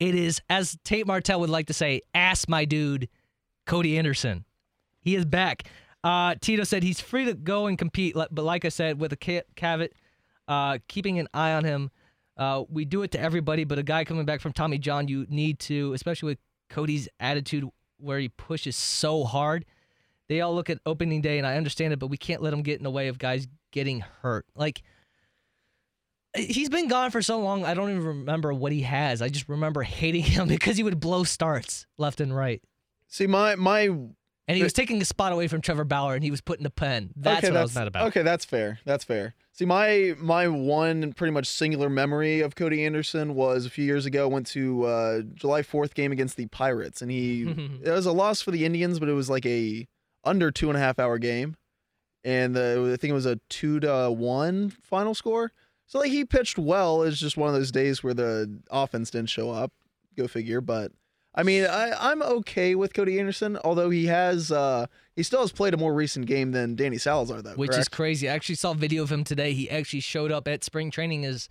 Speaker 1: It is, as Tate Martell would like to say, ask my dude, Cody Anderson. He is back. Uh, Tito said he's free to go and compete, but like I said, with a ca- caveat, uh, keeping an eye on him. Uh, we do it to everybody, but a guy coming back from Tommy John, you need to, especially with Cody's attitude where he pushes so hard. They all look at opening day, and I understand it, but we can't let him get in the way of guys getting hurt. Like, he's been gone for so long, I don't even remember what he has. I just remember hating him because he would blow starts left and right.
Speaker 4: See, my my
Speaker 1: And he was taking a spot away from Trevor Bauer, and he was putting the pen. That's what I was mad about.
Speaker 4: Okay, that's fair. That's fair. See, my my one pretty much singular memory of Cody Anderson was a few years ago. Went to uh, July Fourth game against the Pirates, and he it was a loss for the Indians, but it was like a under two and a half hour game, and the, I think it was a two to one final score. So like he pitched well. It's just one of those days where the offense didn't show up. Go figure. But I mean, I, I'm okay with Cody Anderson, although he has uh, he still has played a more recent game than Danny Salazar, though.
Speaker 1: which is crazy. I actually saw a video of him today. He actually showed up at spring training as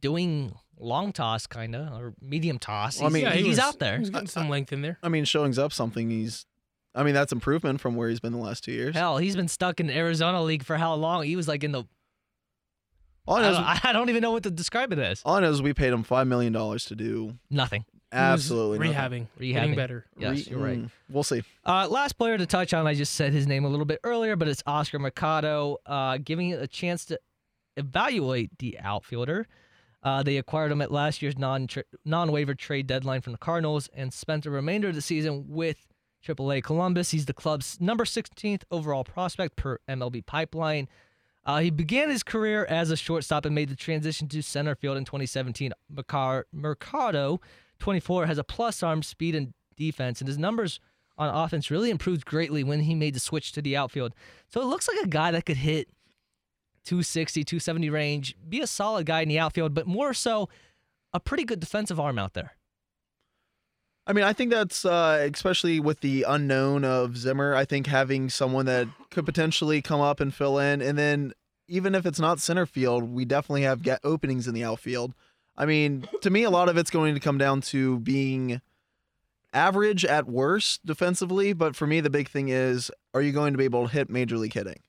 Speaker 1: doing long toss, kind of, or medium toss.
Speaker 4: Well, I mean,
Speaker 1: yeah,
Speaker 6: he
Speaker 1: he's
Speaker 6: was-
Speaker 1: out there.
Speaker 6: He was getting some length in there.
Speaker 4: I mean, showing's up something. He's, I mean, that's improvement from where he's been the last two years.
Speaker 1: Hell, he's been stuck in the Arizona League for how long? He was like in the.
Speaker 4: All I
Speaker 1: I don't,
Speaker 4: is,
Speaker 1: I don't even know what to describe it as.
Speaker 4: all I know is we paid him five million dollars to do
Speaker 1: Nothing.
Speaker 4: Absolutely
Speaker 6: He was
Speaker 4: nothing.
Speaker 6: rehabbing,
Speaker 1: Rehabbing.
Speaker 6: getting better.
Speaker 1: Yes,
Speaker 4: Re-
Speaker 1: you're right.
Speaker 4: mm, We'll see.
Speaker 1: Uh, last player to touch on, I just said his name a little bit earlier, but it's Oscar Mercado, uh, giving it a chance to evaluate the outfielder. Uh, they acquired him at last year's non non waiver trade deadline from the Cardinals and spent the remainder of the season with AAA Columbus. He's the club's number 16th overall prospect per MLB Pipeline. Uh, he began his career as a shortstop and made the transition to center field in 2017. Mercar- Mercado, 24, has a plus arm speed and defense, and his numbers on offense really improved greatly when he made the switch to the outfield. So it looks like a guy that could hit 260, 270 range, be a solid guy in the outfield, but more so a pretty good defensive arm out there.
Speaker 4: I mean, I think that's uh, especially with the unknown of Zimmer. I think having someone that could potentially come up and fill in, and then even if it's not center field, we definitely have get openings in the outfield. I mean, to me, a lot of it's going to come down to being average at worst defensively. But for me, the big thing is, are you going to be able to hit major league hitting?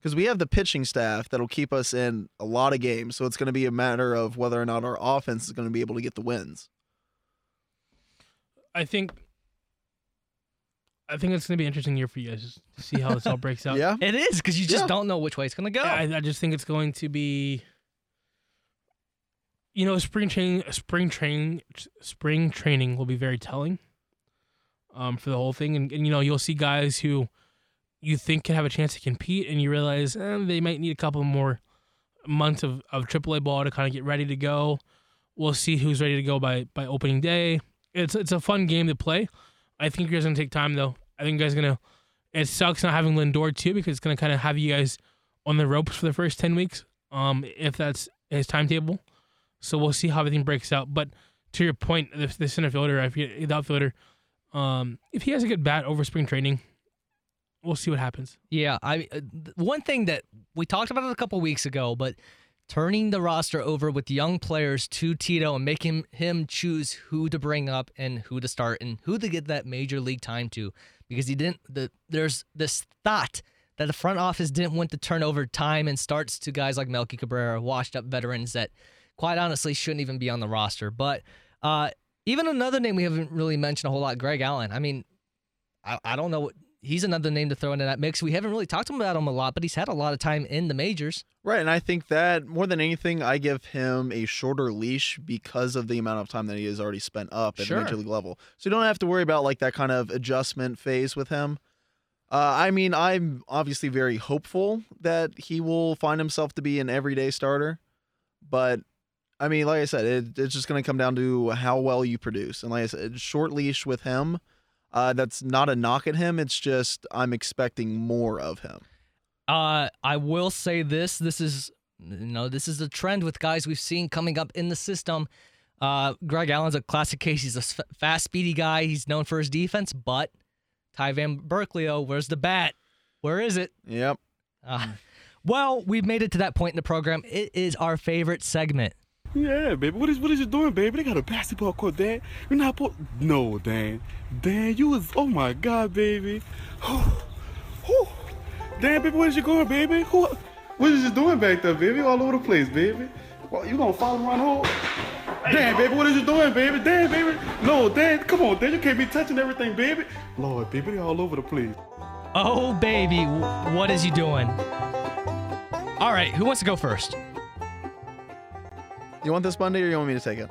Speaker 4: Because we have the pitching staff that'll keep us in a lot of games. So it's going to be a matter of whether or not our offense is going to be able to get the wins.
Speaker 6: I think. I think it's gonna be an interesting year for you guys to see how this all breaks out.
Speaker 4: Yeah.
Speaker 1: It is because you just
Speaker 4: Yeah.
Speaker 1: don't know which way it's going to go.
Speaker 6: I, I just think it's going to be. You know, spring training, spring training, spring training will be very telling. Um, for the whole thing, and, and you know, you'll see guys who you think can have a chance to compete, and you realize eh, they might need a couple more months of, of AAA ball to kind of get ready to go. We'll see who's ready to go by by opening day. It's it's a fun game to play. I think you guys are gonna take time though. I think you guys are gonna. It sucks not having Lindor too because it's gonna kind of have you guys on the ropes for the first ten weeks. Um, if that's his timetable, so we'll see how everything breaks out. But to your point, the, the center fielder, I forget the outfielder, um, if he has a good bat over spring training, we'll see what happens.
Speaker 1: Yeah, I uh, one thing that we talked about it a couple weeks ago, but turning the roster over with young players to Tito and making him choose who to bring up and who to start and who to get that major league time to, because he didn't. The there's this thought that the front office didn't want to turn over time and starts to guys like Melky Cabrera, washed up veterans that, quite honestly, shouldn't even be on the roster. But uh, even another name we haven't really mentioned a whole lot, Greg Allen. I mean, I, I don't know what he's another name to throw into that mix. We haven't really talked about him a lot, but he's had a lot of time in the majors.
Speaker 4: Right, and I think that more than anything, I give him a shorter leash because of the amount of time that he has already spent up at
Speaker 1: Sure.
Speaker 4: the major league level. So you don't have to worry about like that kind of adjustment phase with him. Uh, I mean, I'm obviously very hopeful that he will find himself to be an everyday starter, but I mean, like I said, it, it's just going to come down to how well you produce. And like I said, short leash with him. Uh, that's not a knock at him. It's just I'm expecting more of him.
Speaker 1: Uh, I will say this: this is, you know, this is a trend with guys we've seen coming up in the system. Uh, Greg Allen's a classic case. He's a fast, speedy guy. He's known for his defense, but Ty Van Burkleo, where's the bat? Where is it?
Speaker 4: Yep.
Speaker 1: Uh, well, we've made it to that point in the program. It is our favorite segment.
Speaker 9: Yeah, baby. What is what is you doing, baby? They got a basketball court, Dad. You're not po- No, Dan. Dan, you was oh my god, baby. Whew. Dan, baby, where's you going, baby? Who what is you doing back there, baby? All over the place, baby. Well, you gonna follow around home? Dan, baby, what is you doing, baby? Dan, baby. No, Dan, come on, Dan. You can't be touching everything, baby. Lord, baby, they all over the place.
Speaker 1: Oh, baby, what is he doing? All right, who wants to go first?
Speaker 4: You want this Bundy or you want me to take it?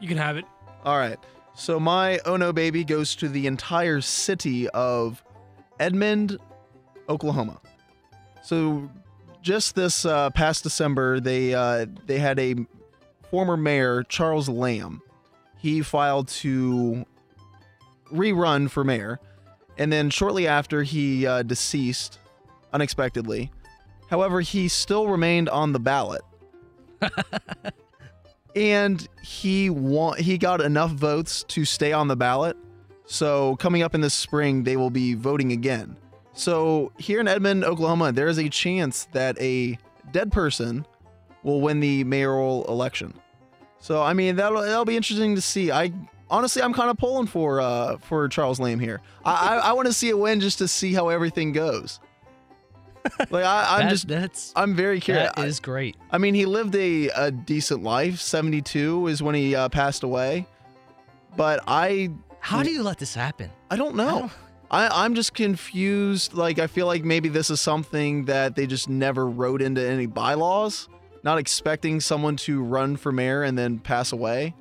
Speaker 6: You can have it.
Speaker 4: All right. So my Oh No Baby goes to the entire city of Edmond, Oklahoma. So just this uh, past December, they uh, they had a former mayor, Charles Lamb. He filed to rerun for mayor, and then shortly after he uh, deceased unexpectedly. However, he still remained on the ballot and he won he got enough votes to stay on the ballot. So coming up in the spring, they will be voting again. So here in Edmond, Oklahoma, there is a chance that a dead person will win the mayoral election. So I mean that'll that'll be interesting to see. I honestly I'm kind of pulling for uh for Charles Lamb here. I I, I want to see a win just to see how everything goes. Like I, I'm
Speaker 1: That-
Speaker 4: just
Speaker 1: that's
Speaker 4: I'm very curious.
Speaker 1: that is great.
Speaker 4: I mean, he lived a, a decent life. 72 is when he uh, passed away. But I
Speaker 1: How do you let this happen?
Speaker 4: I don't know. I, I'm just confused. Like, I feel like maybe this is something that they just never wrote into any bylaws, not expecting someone to run for mayor and then pass away.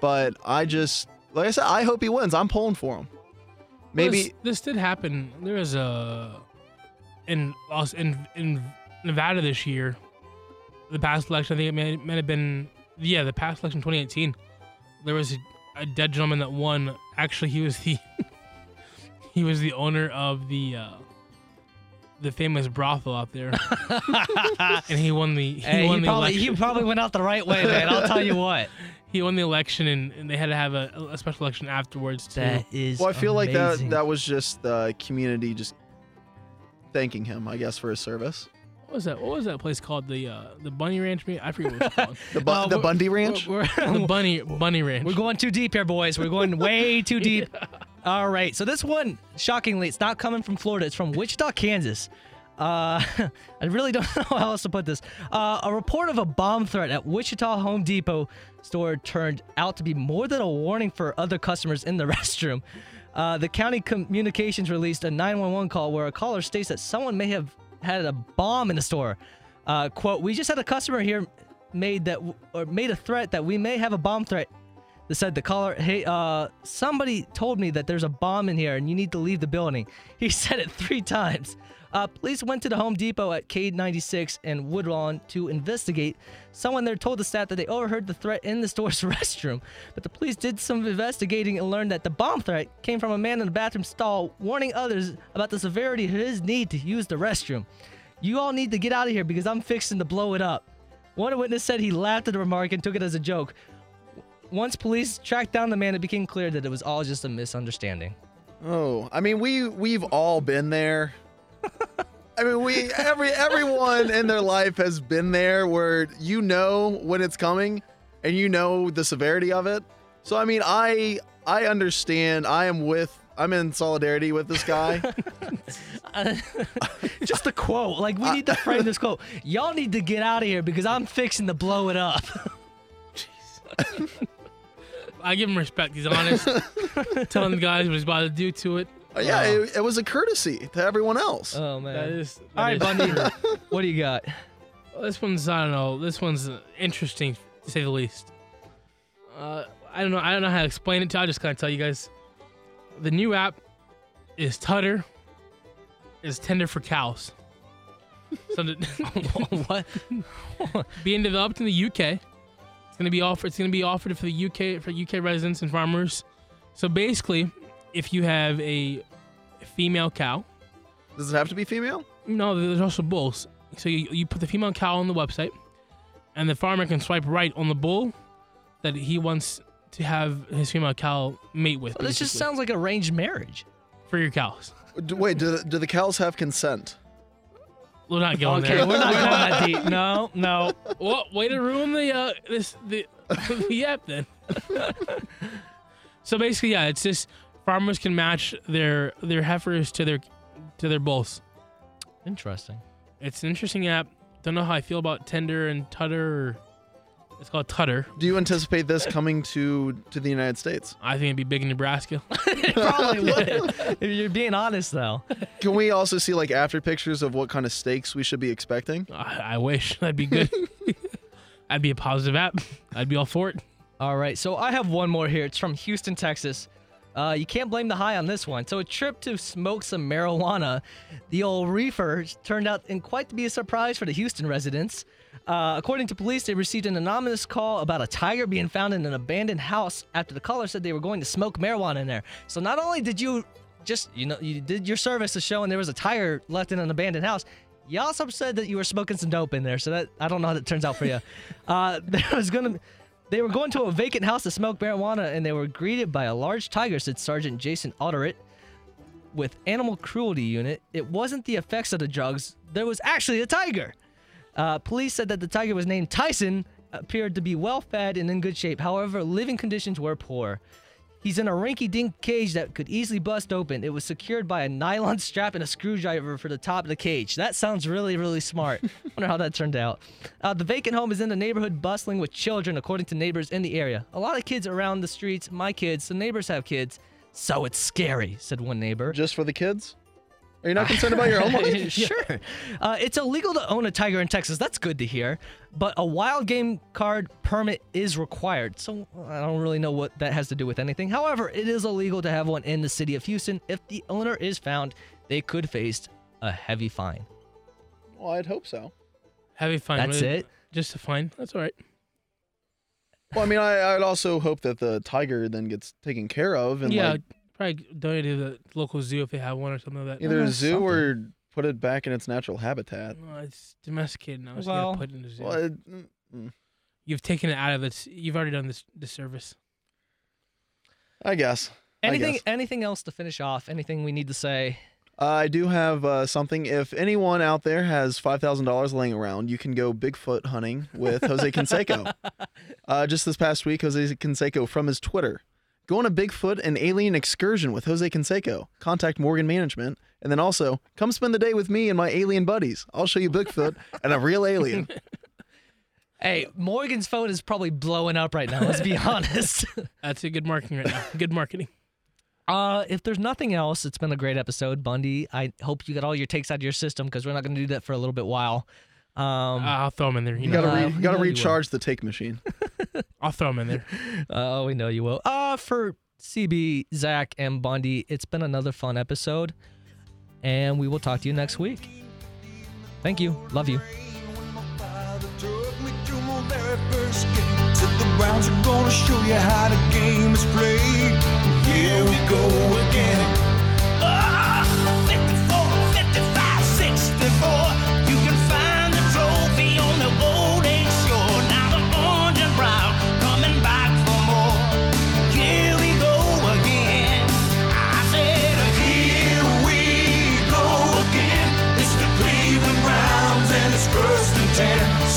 Speaker 4: But I just, like I said, I hope he wins. I'm pulling for him. Maybe.
Speaker 6: this, this did happen. There is a in us in in Nevada this year. The past election, I think it may, may have been yeah, the past election 2018. There was a, a dead gentleman that won. Actually, he was the he was the owner of the uh, the famous brothel out there, and he won the he
Speaker 1: Hey,
Speaker 6: won
Speaker 1: he,
Speaker 6: the
Speaker 1: probably,
Speaker 6: election.
Speaker 1: he probably went out the right way, man. I'll tell you what.
Speaker 6: he won the election, and, and they had to have a, a special election afterwards too.
Speaker 1: That is.
Speaker 4: Well, I feel like that that was just the community just thanking him, I guess, for his service.
Speaker 6: What was that? What was that place called? The uh, the Bunny Ranch? Maybe I forget what it's called.
Speaker 4: The, Bu-
Speaker 1: Uh,
Speaker 4: the Bundy Ranch?
Speaker 1: We're,
Speaker 6: the Bunny Bunny Ranch.
Speaker 1: we're going too deep here, boys. We're going way too deep. All right. So this one, shockingly, it's not coming from Florida. It's from Wichita, Kansas. Uh, I really don't know how else to put this. Uh, a report of a bomb threat at Wichita Home Depot store turned out to be more than a warning for other customers in the restroom. Uh, the county communications released a 911 call where a caller states that someone may have had a bomb in the store. Uh, quote: We just had a customer here made that or made a threat that we may have a bomb threat They said the caller, hey, uh, somebody told me that there's a bomb in here and you need to leave the building. He said it three times. Uh, police went to the Home Depot at K96 and Woodlawn to investigate. Someone there told the staff that they overheard the threat in the store's restroom, but the police did some investigating and learned that the bomb threat came from a man in the bathroom stall warning others about the severity of his need to use the restroom. You all need to get out of here because I'm fixing to blow it up. One witness said he laughed at the remark and took it as a joke. Once police tracked down the man, it became clear that it was all just a misunderstanding.
Speaker 4: Oh, I mean, we we've all been there. I mean, we every everyone in their life has been there where you know when it's coming, and you know the severity of it. So I mean, I I understand. I am with. I'm in solidarity with this guy.
Speaker 1: Just the quote. Like, we need to frame this quote. Y'all need to get out of here because I'm fixing to blow it up.
Speaker 6: I give him respect. He's honest, telling the guys what he's about to do to it.
Speaker 4: Uh, yeah, it, it was a courtesy to everyone else.
Speaker 1: oh, man.
Speaker 6: That is.
Speaker 1: all right,
Speaker 6: that is
Speaker 1: Bundy.
Speaker 6: true.
Speaker 1: what do you got?
Speaker 6: This one's I don't know. This one's uh, interesting to say the least. Uh, I don't know. I don't know how to explain it. to you. I'll just kind of tell you guys. The new app is Tudder. Is Tinder for cows. So the-
Speaker 1: what?
Speaker 6: being developed in the UK. It's gonna be offered. It's gonna be offered for the UK for UK residents and farmers. So basically, if you have a female cow,
Speaker 4: Does it have to be female?
Speaker 6: no, there's also bulls. So you, you put the female cow on the website, and the farmer can swipe right on the bull that he wants to have his female cow mate with.
Speaker 1: This just
Speaker 6: basically,
Speaker 1: sounds like arranged marriage.
Speaker 6: for your cows.
Speaker 4: D- Wait, do, do the cows have consent?
Speaker 6: We're not going
Speaker 1: Okay,
Speaker 6: there.
Speaker 1: we're not going that deep. No, no.
Speaker 6: Well, way to ruin the uh this the the app then. so basically, yeah, it's just farmers can match their their heifers to their to their bulls.
Speaker 1: Interesting.
Speaker 6: It's an interesting app. Don't know how I feel about Tinder and Tudder. Or, it's called Tudder.
Speaker 4: Do you anticipate this coming to to the United States?
Speaker 6: I think it'd be big in Nebraska.
Speaker 1: It probably would. if you're being honest, though.
Speaker 4: Can we also see like after pictures of what kind of steaks we should be expecting?
Speaker 6: I, I wish that'd be good. I'd be a positive app. I'd be all for it.
Speaker 1: All right, so I have one more here. It's from Houston, Texas. Uh, you can't blame the high on this one. So a trip to smoke some marijuana, the old reefer turned out in quite to be a surprise for the Houston residents. Uh, according to police, they received an anonymous call about a tiger being found in an abandoned house after the caller said they were going to smoke marijuana in there. So not only did you just you know you did your service to show and there was a tiger left in an abandoned house. You also said that you were smoking some dope in there, so that I don't know how that turns out for you. Uh, there was gonna, they were going to a vacant house to smoke marijuana, and they were greeted by a large tiger," said Sergeant Jason Otteritt with Animal Cruelty Unit. It wasn't the effects of the drugs; there was actually a tiger. Uh, police said that the tiger was named Tyson, appeared to be well fed and in good shape. However, living conditions were poor. He's in a rinky-dink cage that could easily bust open. It was secured by a nylon strap and a screwdriver for the top of the cage. That sounds really, really smart. Wonder how that turned out. Uh, the vacant home is in the neighborhood, bustling with children, according to neighbors in the area. A lot of kids around the streets. My kids, the neighbors have kids, so it's scary," said one neighbor.
Speaker 4: Just for the kids? Are you not concerned about your own life?
Speaker 1: sure. Uh, it's illegal to own a tiger in Texas. That's good to hear. But a wild game card permit is required. So I don't really know what that has to do with anything. However, it is illegal to have one in the city of Houston. If the owner is found, they could face a heavy fine.
Speaker 4: Well, I'd hope so.
Speaker 6: Heavy fine.
Speaker 1: That's
Speaker 6: really.
Speaker 1: it.
Speaker 6: Just a fine. That's all right.
Speaker 4: Well, I mean, I, I'd also hope that the tiger then gets taken care of and
Speaker 6: yeah,
Speaker 4: like
Speaker 6: probably donate to the local zoo if they have one or something like that.
Speaker 4: either
Speaker 1: Uh,
Speaker 4: zoo
Speaker 1: something.
Speaker 4: or put it back in its natural habitat.
Speaker 6: No, it's domesticated now. So you
Speaker 1: Well-
Speaker 6: gotta put it in the zoo.
Speaker 4: Well, it, mm, mm,
Speaker 6: You've taken it out of its. You've already done this disservice.
Speaker 4: I guess. I
Speaker 1: Anything
Speaker 4: guess.
Speaker 1: anything else to finish off? Anything we need to say?
Speaker 4: Uh, I do have uh, something. If anyone out there has five thousand dollars laying around, you can go Bigfoot hunting with Jose Canseco. uh, just this past week, Jose Canseco from his Twitter, go on a Bigfoot and alien excursion with Jose Canseco. Contact Morgan Management, and then also come spend the day with me and my alien buddies. I'll show you Bigfoot and a real alien.
Speaker 1: Hey, Morgan's phone is probably blowing up right now. Let's be honest.
Speaker 6: That's a good marketing right now. Good marketing.
Speaker 1: Uh, if there's nothing else, it's been a great episode, Bundy. I hope you got all your takes out of your system because we're not going to do that for a little bit while. Um,
Speaker 6: I'll throw them in there. You,
Speaker 4: You
Speaker 6: know.
Speaker 4: gotta, re-
Speaker 1: Uh,
Speaker 4: gotta
Speaker 1: you know you will.
Speaker 4: recharge the take machine.
Speaker 6: I'll throw them in there.
Speaker 1: Oh, we know you will. Uh, for CB, Zach, and Bondi, it's been another fun episode, and we will talk to you next week. Thank you. Love you.
Speaker 5: Took me to my very first game. Said the Browns are gonna show you how the game is played. Here we go again.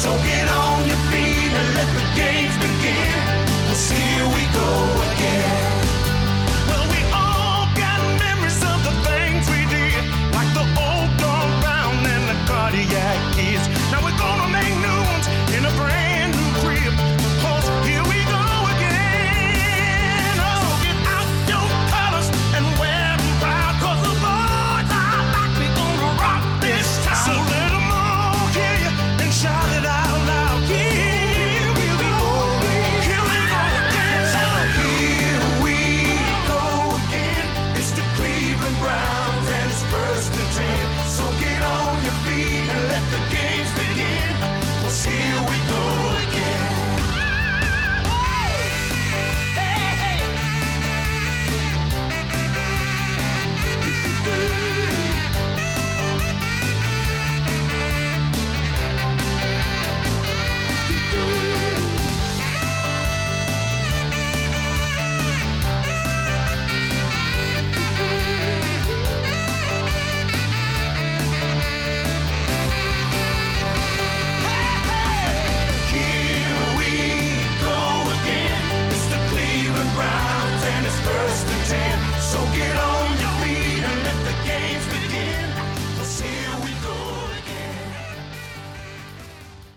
Speaker 5: so get up.